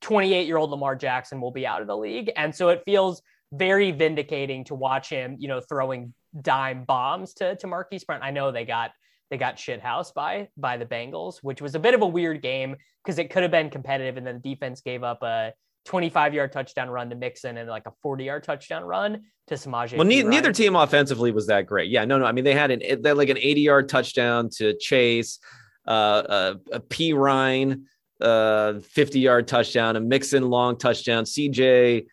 28 year old Lamar Jackson will be out of the league. And so it feels very vindicating to watch him, you know, throwing dime bombs to, to Marquise Brown. I know they got, they got shit house by, by the Bengals, which was a bit of a weird game because it could have been competitive. And then the defense gave up a 25 yard touchdown run to Mixon and like a 40 yard touchdown run to Samaje. Well, ne- neither team offensively was that great. Yeah, no, no. I mean, they had an they had like an 80 yard touchdown to Chase, uh, uh, a Perine, uh, 50 yard touchdown, a Mixon long touchdown, CJ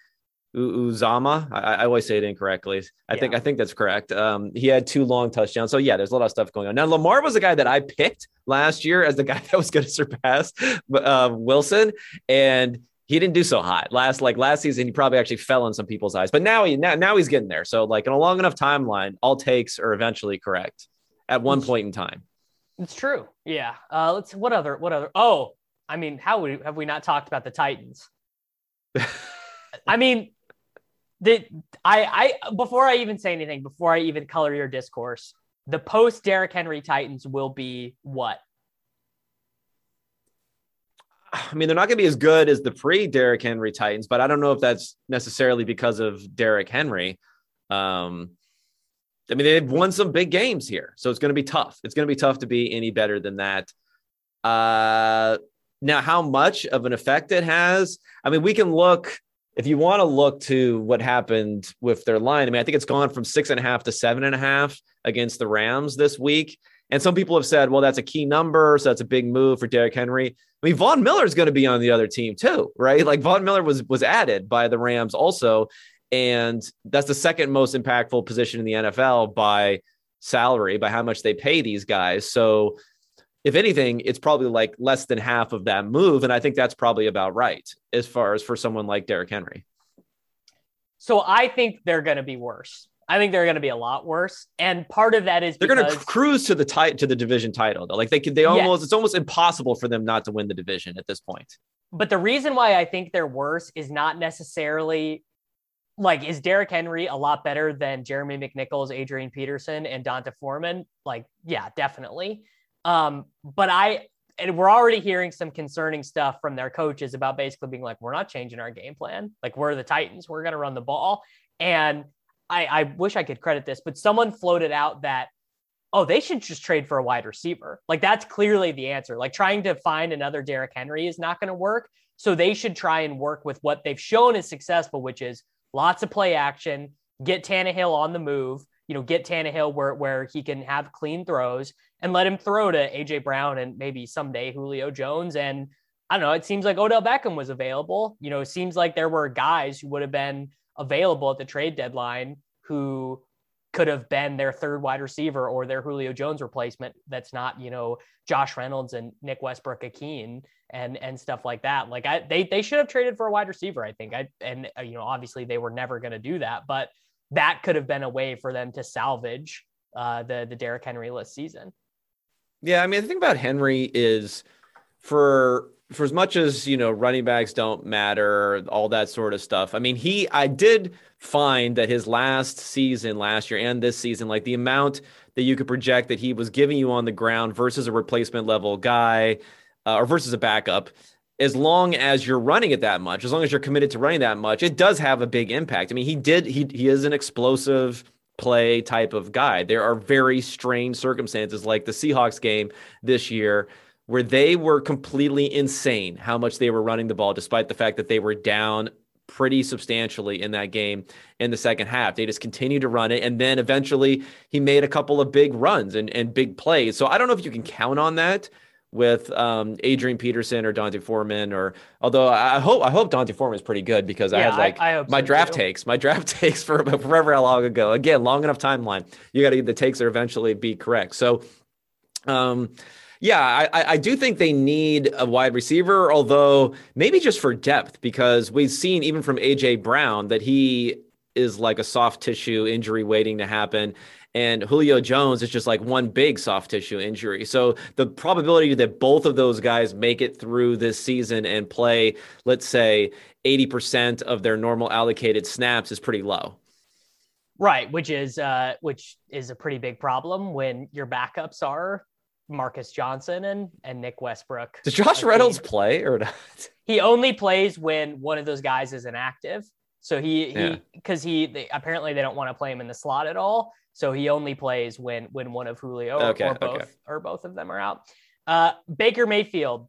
Uzomah. I, I, always say it incorrectly. I yeah. think I think that's correct. Um, he had two long touchdowns. So yeah, there's a lot of stuff going on. Now Lamar was the guy that I picked last year as the guy that was going to surpass uh, Wilson, and he didn't do so hot last like last season. He probably actually fell in some people's eyes, but now he now, now he's getting there. So like in a long enough timeline, all takes are eventually correct at one point in time. It's true. Yeah. Uh, let's what other what other oh I mean how would, have we not talked about the Titans? I mean the I I before I even say anything, before I even color your discourse, the post Derrick Henry Titans will be what? I mean, they're not going to be as good as the pre Derrick Henry Titans, but I don't know if that's necessarily because of Derrick Henry. Um, I mean, they've won some big games here, so it's going to be tough. It's going to be tough to be any better than that. Uh, now, how much of an effect it has? I mean, we can look if you want to look to what happened with their line. I mean, I think it's gone from six and a half to seven and a half against the Rams this week. And some people have said, well, that's a key number. So that's a big move for Derrick Henry. I mean, Von Miller is going to be on the other team too, right? Like Von Miller was was added by the Rams also. And that's the second most impactful position in the NFL by salary, by how much they pay these guys. So if anything, it's probably like less than half of that move. And I think that's probably about right as far as for someone like Derrick Henry. So I think they're going to be worse. I think they're going to be a lot worse, and part of that is they're because... going to cruise to the tit- to the division title. Though, like they could, they almost it's almost impossible for them not to win the division at this point. But the reason why I think they're worse is not necessarily like is Derrick Henry a lot better than Jeremy McNichols, Adrian Peterson, and D'Onta Foreman? Like, yeah, definitely. Um, but I and we're already hearing some concerning stuff from their coaches about basically being like, we're not changing our game plan. Like, we're the Titans, we're gonna run the ball. And I, I wish I could credit this, but someone floated out that, oh, they should just trade for a wide receiver. Like that's clearly the answer. Like trying to find another Derrick Henry is not going to work. So they should try and work with what they've shown is successful, which is lots of play action, get Tannehill on the move, you know, get Tannehill where, where he can have clean throws and let him throw to AJ Brown and maybe someday Julio Jones. And I don't know, it seems like Odell Beckham was available. You know, it seems like there were guys who would have been available at the trade deadline who could have been their third wide receiver or their Julio Jones replacement. That's not, you know, Josh Reynolds and Nick Westbrook-Ikhine and and stuff like that. Like I, they they should have traded for a wide receiver. I think. I and uh, you know obviously they were never going to do that, but that could have been a way for them to salvage uh, the the Derrick Henry list season. Yeah, I mean the thing about Henry is for for as much as you know running backs don't matter all that sort of stuff i mean he i did find that his last season last year and this season like the amount that you could project that he was giving you on the ground versus a replacement level guy uh, or versus a backup as long as you're running it that much as long as you're committed to running that much it does have a big impact. I mean he did he, he is an explosive play type of guy. There are very strange circumstances like the seahawks game this year where they were completely insane how much they were running the ball, despite the fact that they were down pretty substantially in that game in the second half. They just continued to run it. And then eventually he made a couple of big runs and, and big plays. So I don't know if you can count on that with um, Adrian Peterson or D'Onta Foreman or although I hope I hope D'Onta Foreman is pretty good because yeah, I had like I, I my so draft too. takes, my draft takes for forever how long ago. Again, long enough timeline. You got to get the takes are eventually be correct. So um yeah, I, I do think they need a wide receiver, although maybe just for depth, because we've seen even from AJ Brown that he is like a soft tissue injury waiting to happen. And Julio Jones is just like one big soft tissue injury. So the probability that both of those guys make it through this season and play, let's say, 80% of their normal allocated snaps is pretty low. Right, which is uh, which is a pretty big problem when your backups are Marcus Johnson and and Nick Westbrook. Does Josh Reynolds play or not? He only plays when one of those guys is inactive. So he he because he they, apparently they don't want to play him in the slot at all. So he only plays when when one of Julio okay, or, both okay. or both of them are out. Uh, Baker Mayfield,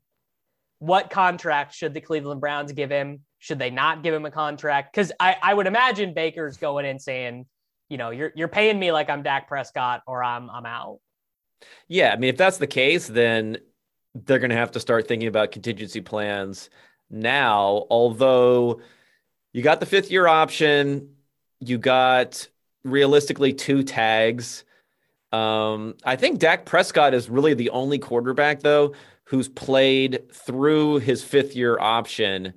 what contract should the Cleveland Browns give him? Should they not give him a contract? Because I, I would imagine Baker's going in saying, you know, you're you're paying me like I'm Dak Prescott or I'm I'm out. Yeah, I mean, if that's the case, then they're going to have to start thinking about contingency plans now. Although you got the fifth year option, you got realistically two tags. Um, I think Dak Prescott is really the only quarterback, though, who's played through his fifth year option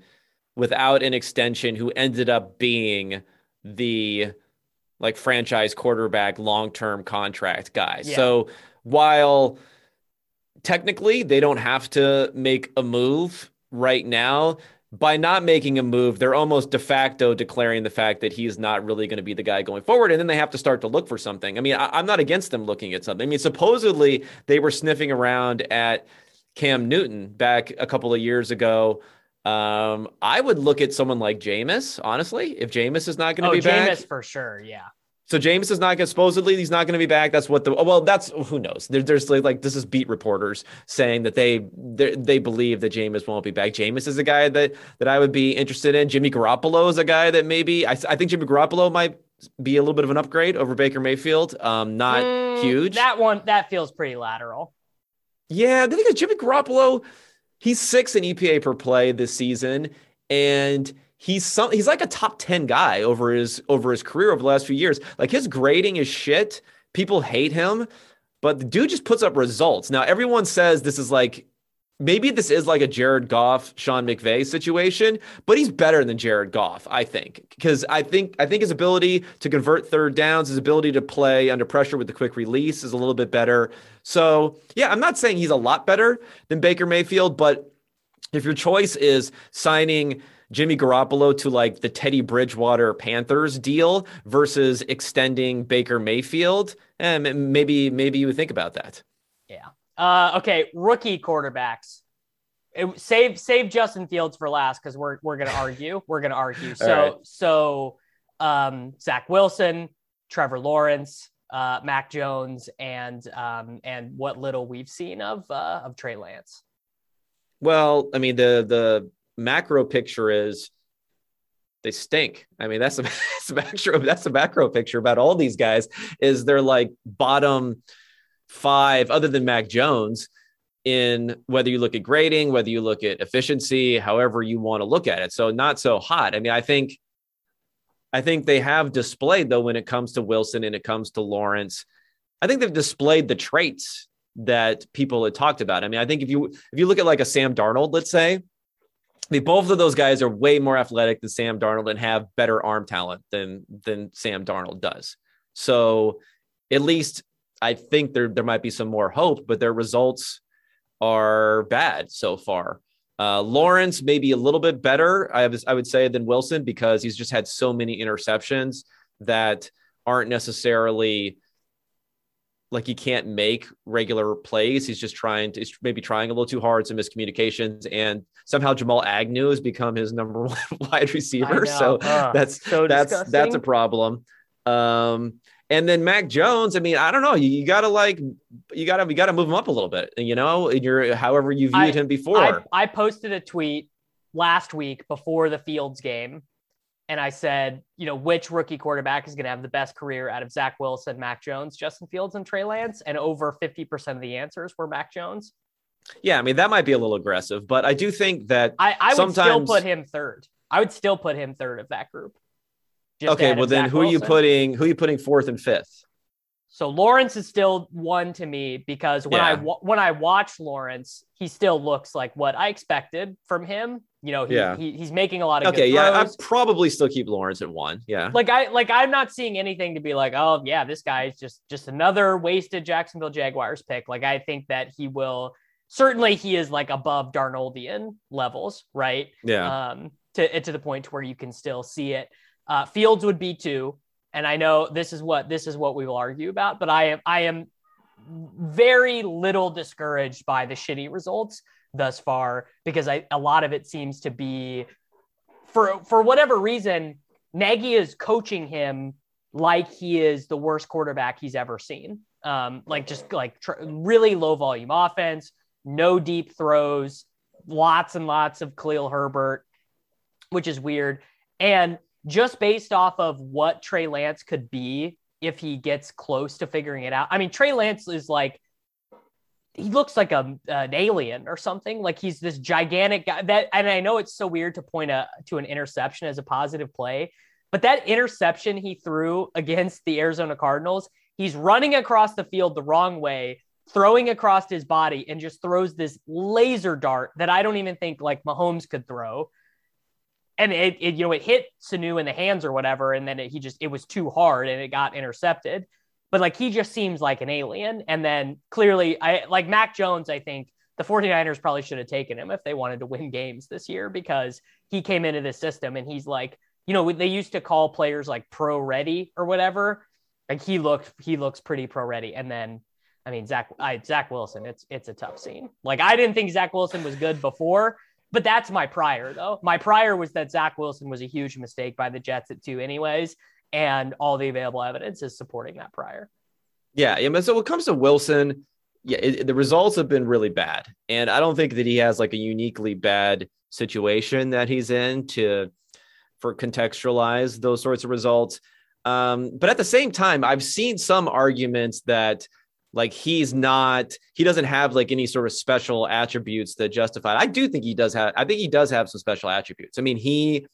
without an extension, who ended up being the like franchise quarterback long term contract guy. Yeah. So while technically they don't have to make a move right now, by not making a move, they're almost de facto declaring the fact that he's not really going to be the guy going forward. And then they have to start to look for something. I mean, I, am not against them looking at something. I mean, supposedly they were sniffing around at Cam Newton back a couple of years ago. Um, I would look at someone like Jameis, honestly, if Jameis is not going to oh, be Jameis back. for sure. Yeah. So Jameis is not going supposedly he's not going to be back. That's what the well that's who knows. There, there's like, like this is beat reporters saying that they they believe that Jameis won't be back. Jameis is a guy that that I would be interested in. Jimmy Garoppolo is a guy that maybe I, I think Jimmy Garoppolo might be a little bit of an upgrade over Baker Mayfield. Um, not mm, huge. That one that feels pretty lateral. Yeah, the thing is Jimmy Garoppolo, he's six in EPA per play this season, and he's some he's like a top 10 guy over his over his career over the last few years. Like his grading is shit. People hate him, but the dude just puts up results. Now everyone says this is like maybe this is like a Jared Goff, Sean McVay situation, but he's better than Jared Goff, I think. Because I think I think his ability to convert third downs, his ability to play under pressure with the quick release is a little bit better. So yeah, I'm not saying he's a lot better than Baker Mayfield, but if your choice is signing Jimmy Garoppolo to like the Teddy Bridgewater Panthers deal versus extending Baker Mayfield, and eh, maybe maybe you would think about that. Yeah. Uh, okay, rookie quarterbacks. It, save save Justin Fields for last because we're we're gonna argue. We're gonna argue. So right. so um, Zach Wilson, Trevor Lawrence, uh, Mac Jones, and um, and what little we've seen of uh, of Trey Lance. Well, I mean the the macro picture is they stink. I mean, that's a, that's macro, that's a macro picture about all these guys is they're like bottom five, other than Mac Jones, in whether you look at grading, whether you look at efficiency, however you want to look at it. So not so hot. I mean, I think I think they have displayed though when it comes to Wilson and it comes to Lawrence. I think they've displayed the traits that people had talked about. I mean, I think if you if you look at like a Sam Darnold, let's say, I mean, both of those guys are way more athletic than Sam Darnold and have better arm talent than than Sam Darnold does. So at least I think there there might be some more hope, but their results are bad so far. Uh, Lawrence maybe a little bit better, I, I would say, than Wilson because he's just had so many interceptions that aren't necessarily like he can't make regular plays. He's just trying to, he's maybe trying a little too hard, some miscommunications, and somehow Jamal Agnew has become his number one wide receiver. So uh, that's so that's disgusting. that's a problem. Um, and then Mac Jones, I mean, I don't know. You, you gotta like, you gotta, you gotta move him up a little bit. You know, in your however you viewed I, him before. I, I posted a tweet last week before the Fields game and I said, you know, which rookie quarterback is going to have the best career out of Zach Wilson, Mac Jones, Justin Fields, and Trey Lance? And over 50% of the answers were Mac Jones. Yeah, I mean, that might be a little aggressive, but I do think that I, I would still put him third. I would still put him third of that group. okay, well then Zach who Wilson. are you putting who are you putting fourth and fifth? So Lawrence is still one to me because when yeah. I when I watch Lawrence, he still looks like what I expected from him. You know, he, yeah. He, he's making a lot of okay. yeah, I probably still keep Lawrence at one. Yeah, like I like I'm not seeing anything to be like, oh yeah, this guy is just just another wasted Jacksonville Jaguars pick. Like I think that he will certainly he is like above Darnoldian levels, right? Yeah. Um, to to the point where you can still see it. Uh, Fields would be two and I know this is what this is what we will argue about, but I am I am very little discouraged by the shitty results thus far because I, a lot of it seems to be for for whatever reason Nagy is coaching him like he is the worst quarterback he's ever seen. Um, like just like tr- really low volume offense, no deep throws, lots and lots of Khalil Herbert, which is weird. And just based off of what Trey Lance could be if he gets close to figuring it out. I mean, Trey Lance is like he looks like a an alien or something. Like he's this gigantic guy. That and I know it's so weird to point a, to an interception as a positive play, but that interception he threw against the Arizona Cardinals, he's running across the field the wrong way, throwing across his body, and just throws this laser dart that I don't even think like Mahomes could throw and it, it, you know it hit Sanu in the hands or whatever, and then it, he just it was too hard and it got intercepted. But like he just seems like an alien. And then clearly, I like Mac Jones. I think the 49ers probably should have taken him if they wanted to win games this year because he came into the system and he's like, you know, they used to call players like pro ready or whatever. Like he looked, he looks pretty pro ready. And then, I mean, Zach, I, Zach Wilson, it's it's a tough scene. Like I didn't think Zach Wilson was good before, but that's my prior though. My prior was that Zach Wilson was a huge mistake by the Jets at two, anyways, and all the available evidence is supporting that prior. Yeah, mean, so when it comes to Wilson, yeah, it, the results have been really bad, and I don't think that he has like a uniquely bad situation that he's in to for contextualize those sorts of results. Um, but at the same time, I've seen some arguments that like he's not he doesn't have like any sort of special attributes that justify. I do think he does have I think he does have some special attributes. I mean, he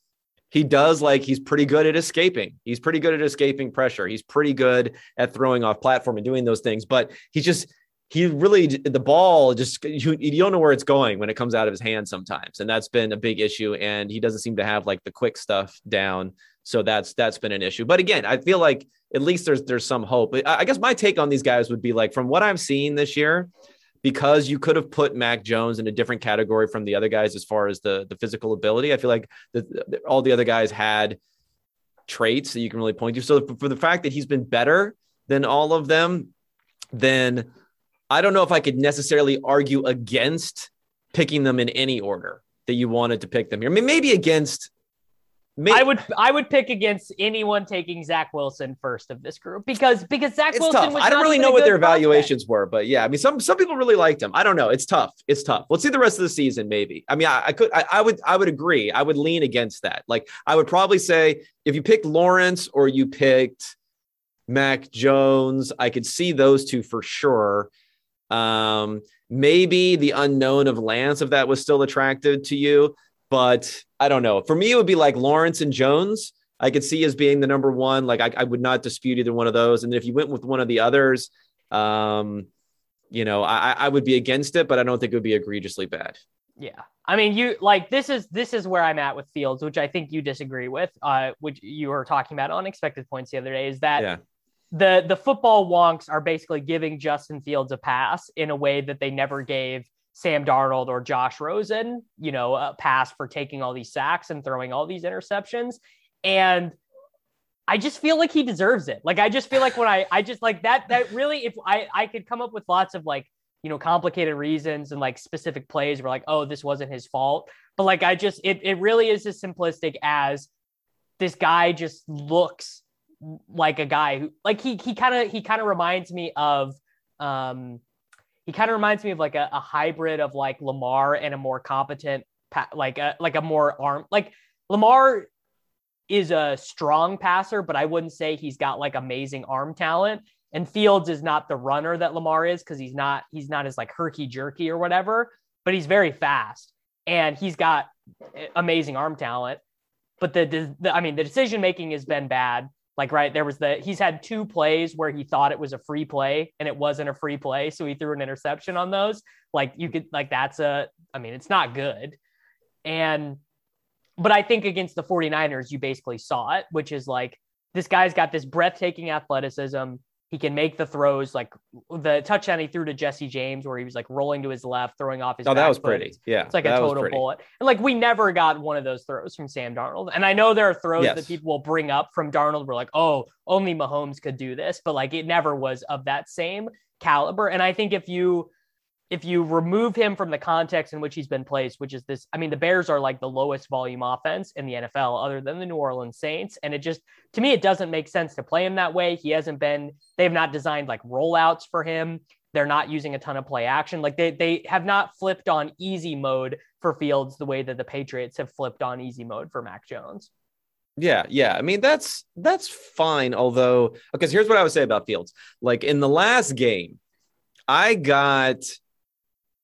he does like he's pretty good at escaping. He's pretty good at escaping pressure. He's pretty good at throwing off platform and doing those things, but he just he really the ball just you, you don't know where it's going when it comes out of his hand sometimes and that's been a big issue and he doesn't seem to have like the quick stuff down so that's that's been an issue but again i feel like at least there's there's some hope i guess my take on these guys would be like from what i'm seeing this year because you could have put Mac Jones in a different category from the other guys as far as the the physical ability. I feel like the, all the other guys had traits that you can really point to. So for the fact that he's been better than all of them, then I don't know if I could necessarily argue against picking them in any order that you wanted to pick them here. I mean, maybe against. Maybe, I would I would pick against anyone taking Zach Wilson first of this group because because Zach it's Wilson. I don't really know what their evaluations were, but yeah, I mean, some some people really liked him. I don't know. It's tough. It's tough. Let's see the rest of the season. Maybe. I mean, I, I could. I, I would. I would agree. I would lean against that. Like, I would probably say if you picked Lawrence or you picked Mac Jones, I could see those two for sure. Um, maybe the unknown of Lance, if that was still attractive to you, but I don't know. For me, it would be like Lawrence and Jones. I could see as being the number one. Like I, I would not dispute either one of those. And if you went with one of the others, um, you know, I, I would be against it, but I don't think it would be egregiously bad. Yeah. I mean, you like this is this is where I'm at with Fields, which I think you disagree with, uh, which you were talking about unexpected points the other day, is that yeah the the football wonks are basically giving Justin Fields a pass in a way that they never gave Sam Darnold or Josh Rosen, you know, a pass for taking all these sacks and throwing all these interceptions. And I just feel like he deserves it. Like I just feel like when I I just like that that really if I I could come up with lots of like you know complicated reasons and like specific plays where like oh this wasn't his fault but like I just it it really is as simplistic as this guy just looks like a guy who like he he kind of he kind of reminds me of um he kind of reminds me of like a, a, hybrid of like Lamar and a more competent like a like a more arm like Lamar is a strong passer, but I wouldn't say he's got like amazing arm talent. And Fields is not the runner that Lamar is because he's not he's not as like herky jerky or whatever, but he's very fast and he's got eh, amazing arm talent. But the, the I mean the decision making has been bad. Like, right, there was the he's had two plays where he thought it was a free play and it wasn't a free play. So he threw an interception on those. Like, you could, like, that's a, I mean, it's not good. And, but I think against the 49ers, you basically saw it, which is like, this guy's got this breathtaking athleticism. He can make the throws like the touchdown he threw to Jesse James, where he was like rolling to his left, throwing off his. Oh, that was foot. pretty. Yeah, it's like a total bullet. And like we never got one of those throws from Sam Darnold. And I know there are throws yes. that people will bring up from Darnold. We're like, oh, only Mahomes could do this, but like it never was of that same caliber. And I think if you if you remove him from the context in which he's been placed, which is this, I mean, the Bears are like the lowest volume offense in the NFL other than the New Orleans Saints. And it just, to me, it doesn't make sense to play him that way. He hasn't been, they have not designed like rollouts for him. They're not using a ton of play action. Like they, they have not flipped on easy mode for Fields the way that the Patriots have flipped on easy mode for Mac Jones. Yeah, yeah. I mean, that's that's fine. Although, because here's what I would say about Fields. Like in the last game, I got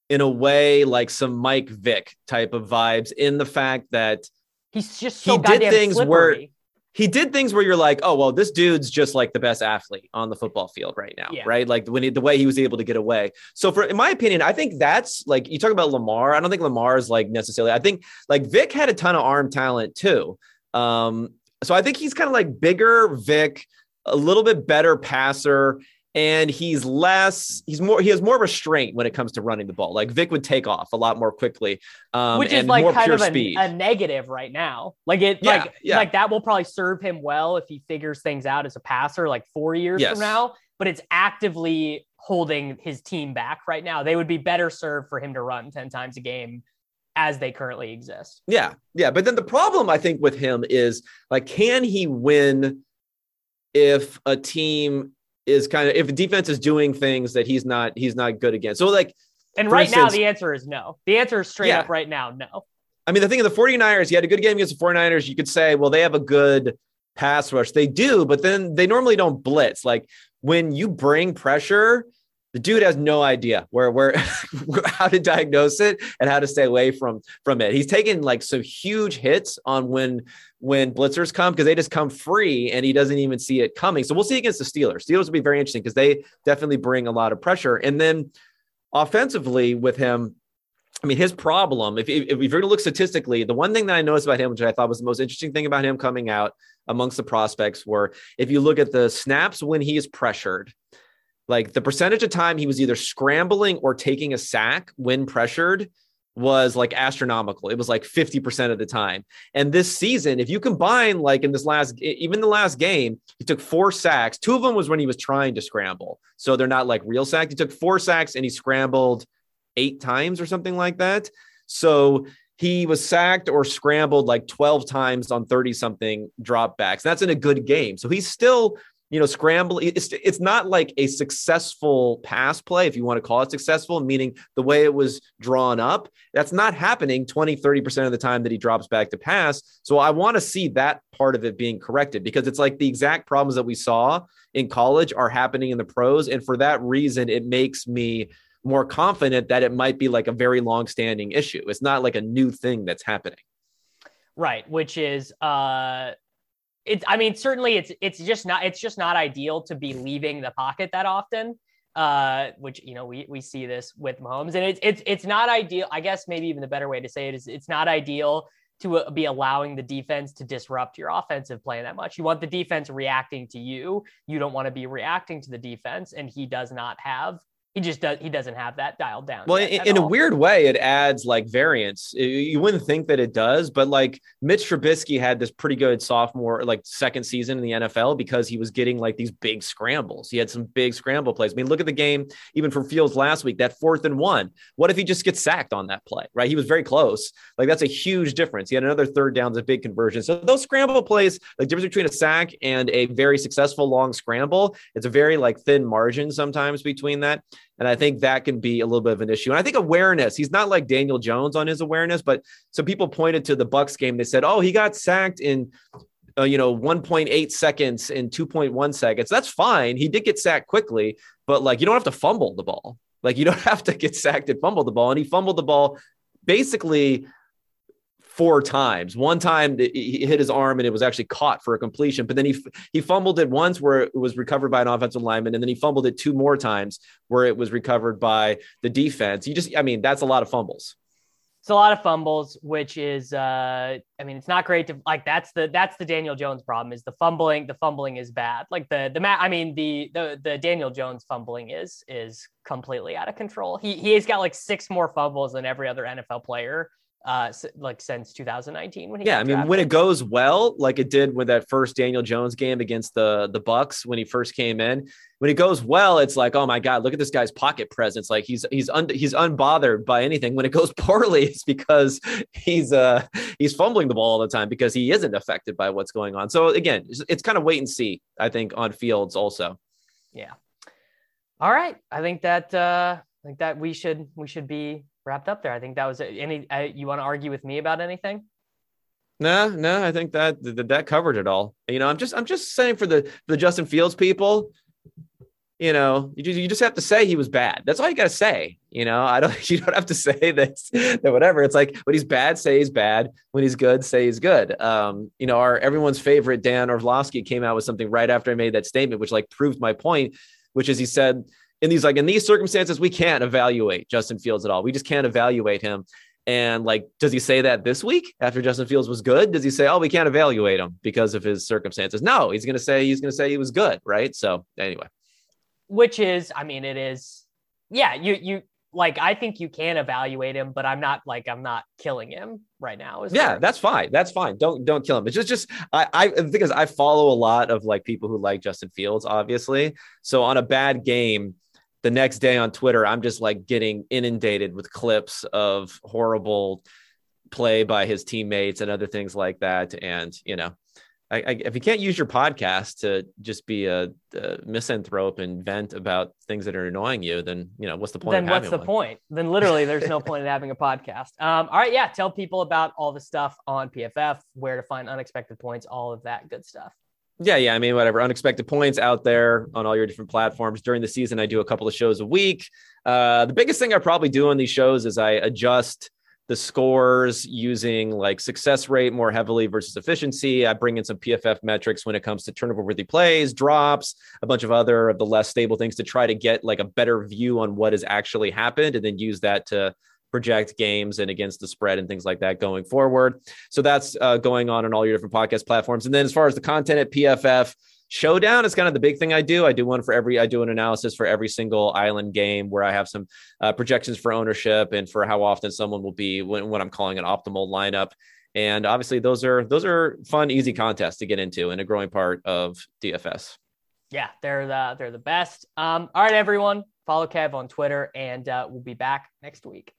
in a way like some Mike Vick type of vibes in the fact that he's just so he did things slippery. where he did things where you're like, oh well, this dude's just like the best athlete on the football field right now, yeah. right? Like when he, the way he was able to get away. So for in my opinion, I think that's like you talk about Lamar. I don't think Lamar is like necessarily. I think like Vick had a ton of arm talent too. Um, so I think he's kind of like bigger Vick, a little bit better passer and he's less he's more he has more restraint when it comes to running the ball. Like Vick would take off a lot more quickly um, which is like kind of a, a, negative right now. Like it yeah, like yeah. like that will probably serve him well if he figures things out as a passer like four years yes. from now but it's actively holding his team back right now. They would be better served for him to run 10 times a game as they currently exist. Yeah yeah but then the problem i think with him is like can he win if a team is kind of if defense is doing things that he's not he's not good against. So like and right instance, now the answer is no. The answer is straight yeah. up right now, no. I mean, the thing of the 49ers, he had a good game against the 49ers. You could say, well, they have a good pass rush. They do, but then they normally don't blitz. Like when you bring pressure, the dude has no idea where where how to diagnose it and how to stay away from from it. He's taken like some huge hits on when when blitzers come because they just come free and he doesn't even see it coming. So we'll see against the Steelers. Steelers will be very interesting because they definitely bring a lot of pressure. And then offensively with him, I mean, his problem, if, if, if you're going to look statistically, the one thing that I noticed about him, which I thought was the most interesting thing about him coming out amongst the prospects, were if you look at the snaps when he is pressured, like the percentage of time he was either scrambling or taking a sack when pressured was like astronomical. It was like 50% of the time. And this season, if you combine like in this last, even the last game, he took four sacks. Two of them was when he was trying to scramble. So they're not like real sacks. He took four sacks and he scrambled eight times or something like that. So he was sacked or scrambled like 12 times on 30 something dropbacks. That's in a good game. So he's still you know, scramble. It's it's not like a successful pass play, if you want to call it successful, meaning the way it was drawn up. That's not happening 20, 30% of the time that he drops back to pass. So I want to see that part of it being corrected because it's like the exact problems that we saw in college are happening in the pros. And for that reason, it makes me more confident that it might be like a very long standing issue. It's not like a new thing that's happening. Right, which is uh it's I mean certainly it's it's just not it's just not ideal to be leaving the pocket that often. Uh, which you know we we see this with Mahomes, and it's it's it's not ideal. I guess maybe even the better way to say it is it's not ideal to uh, be allowing the defense to disrupt your offensive play that much. You want the defense reacting to you. You don't want to be reacting to the defense, and he does not have he just does he doesn't have that dialed down. Well, in, in a weird way, it adds like variance. You wouldn't think that it does, but like Mitch Trubisky had this pretty good sophomore, like second season in the NFL because he was getting like these big scrambles. He had some big scramble plays. I mean, look at the game even from Fields last week, that fourth and one. What if he just gets sacked on that play? Right? He was very close. Like that's a huge difference. He had another third down, a big conversion. So those scramble plays, the difference between a sack and a very successful long scramble, it's a very like thin margin sometimes between that. And I think that can be a little bit of an issue. And I think awareness, he's not like Daniel Jones on his awareness, but some people pointed to the Bucs game. They said, oh, he got sacked in, uh, you know, 1.8 seconds in 2.1 seconds. That's fine. He did get sacked quickly, but like you don't have to fumble the ball. Like you don't have to get sacked and fumble the ball. And he fumbled the ball basically four times. One time he hit his arm and it was actually caught for a completion, but then he he fumbled it once where it was recovered by an offensive lineman, and then he fumbled it two more times where it was recovered by the defense. You just, I mean, that's a lot of fumbles. It's a lot of fumbles, which is, uh, I mean, it's not great to like. That's the that's the Daniel Jones problem. Is the fumbling? The fumbling is bad. Like the the I mean, the the the Daniel Jones fumbling is is completely out of control. He he's got like six more fumbles than every other NFL player uh like since 2019 when he yeah i mean when it goes well like it did with that first daniel jones game against the the bucs when he first came in when it goes well it's like oh my god look at this guy's pocket presence. Like he's he's un, he's unbothered by anything. When it goes poorly it's because he's uh he's fumbling the ball all the time because he isn't affected by what's going on. So again it's, it's kind of wait and see i think on fields also. Yeah. All right. I think that uh i think that we should we should be wrapped up there. I think that was any. Uh, you want to argue with me about anything? No, no, I think that, that that covered it all. You know, I'm just I'm just saying for the the Justin Fields people, you know, you just, you just have to say he was bad. That's all you got to say. You know, I don't you don't have to say that that whatever. It's like when he's bad, say he's bad. When he's good, say he's good. Um, you know, our everyone's favorite Dan Orlovsky came out with something right after I made that statement, which like proved my point, which is he said in these like in these circumstances, we can't evaluate Justin Fields at all. We just can't evaluate him. And like, does he say that this week after Justin Fields was good? Does he say, "Oh, we can't evaluate him because of his circumstances"? No, he's going to say he's going to say he was good, right? So anyway, which is, I mean, it is, yeah, you, you, like I think you can evaluate him, but I'm not like I'm not killing him right now. Yeah, there? that's fine. That's fine. Don't don't kill him. It's just just I I think is I follow a lot of like people who like Justin Fields, obviously. So on a bad game, the next day on Twitter, I'm just like getting inundated with clips of horrible play by his teammates and other things like that. And you know, I, I, if you can't use your podcast to just be a, a, misanthrope and vent about things that are annoying you, then you know what's the point? Then what's the one? point? Then literally, there's no point in having a podcast. Um, all right, yeah, tell people about all the stuff on PFF, where to find unexpected points, all of that good stuff. Yeah, yeah. I mean, whatever. Unexpected points out there on all your different platforms. During the season, I do a couple of shows a week. Uh, the biggest thing I probably do on these shows is I adjust the scores using like success rate more heavily versus efficiency. I bring in some PFF metrics when it comes to turnover worthy plays, drops, a bunch of other of the less stable things to try to get like a better view on what has actually happened and then use that to project games and against the spread and things like that going forward. So that's uh, going on on all your different podcast platforms. And then as far as the content at PFF, Showdown is kind of the big thing I do. I do one for every, I do an analysis for every single island game where I have some uh, projections for ownership and for how often someone will be when, when I'm calling an optimal lineup. And obviously, those are those are fun, easy contests to get into and a growing part of DFS. Yeah, they're the they're the best. Um, all right, everyone, follow Kev on Twitter, and uh, we'll be back next week.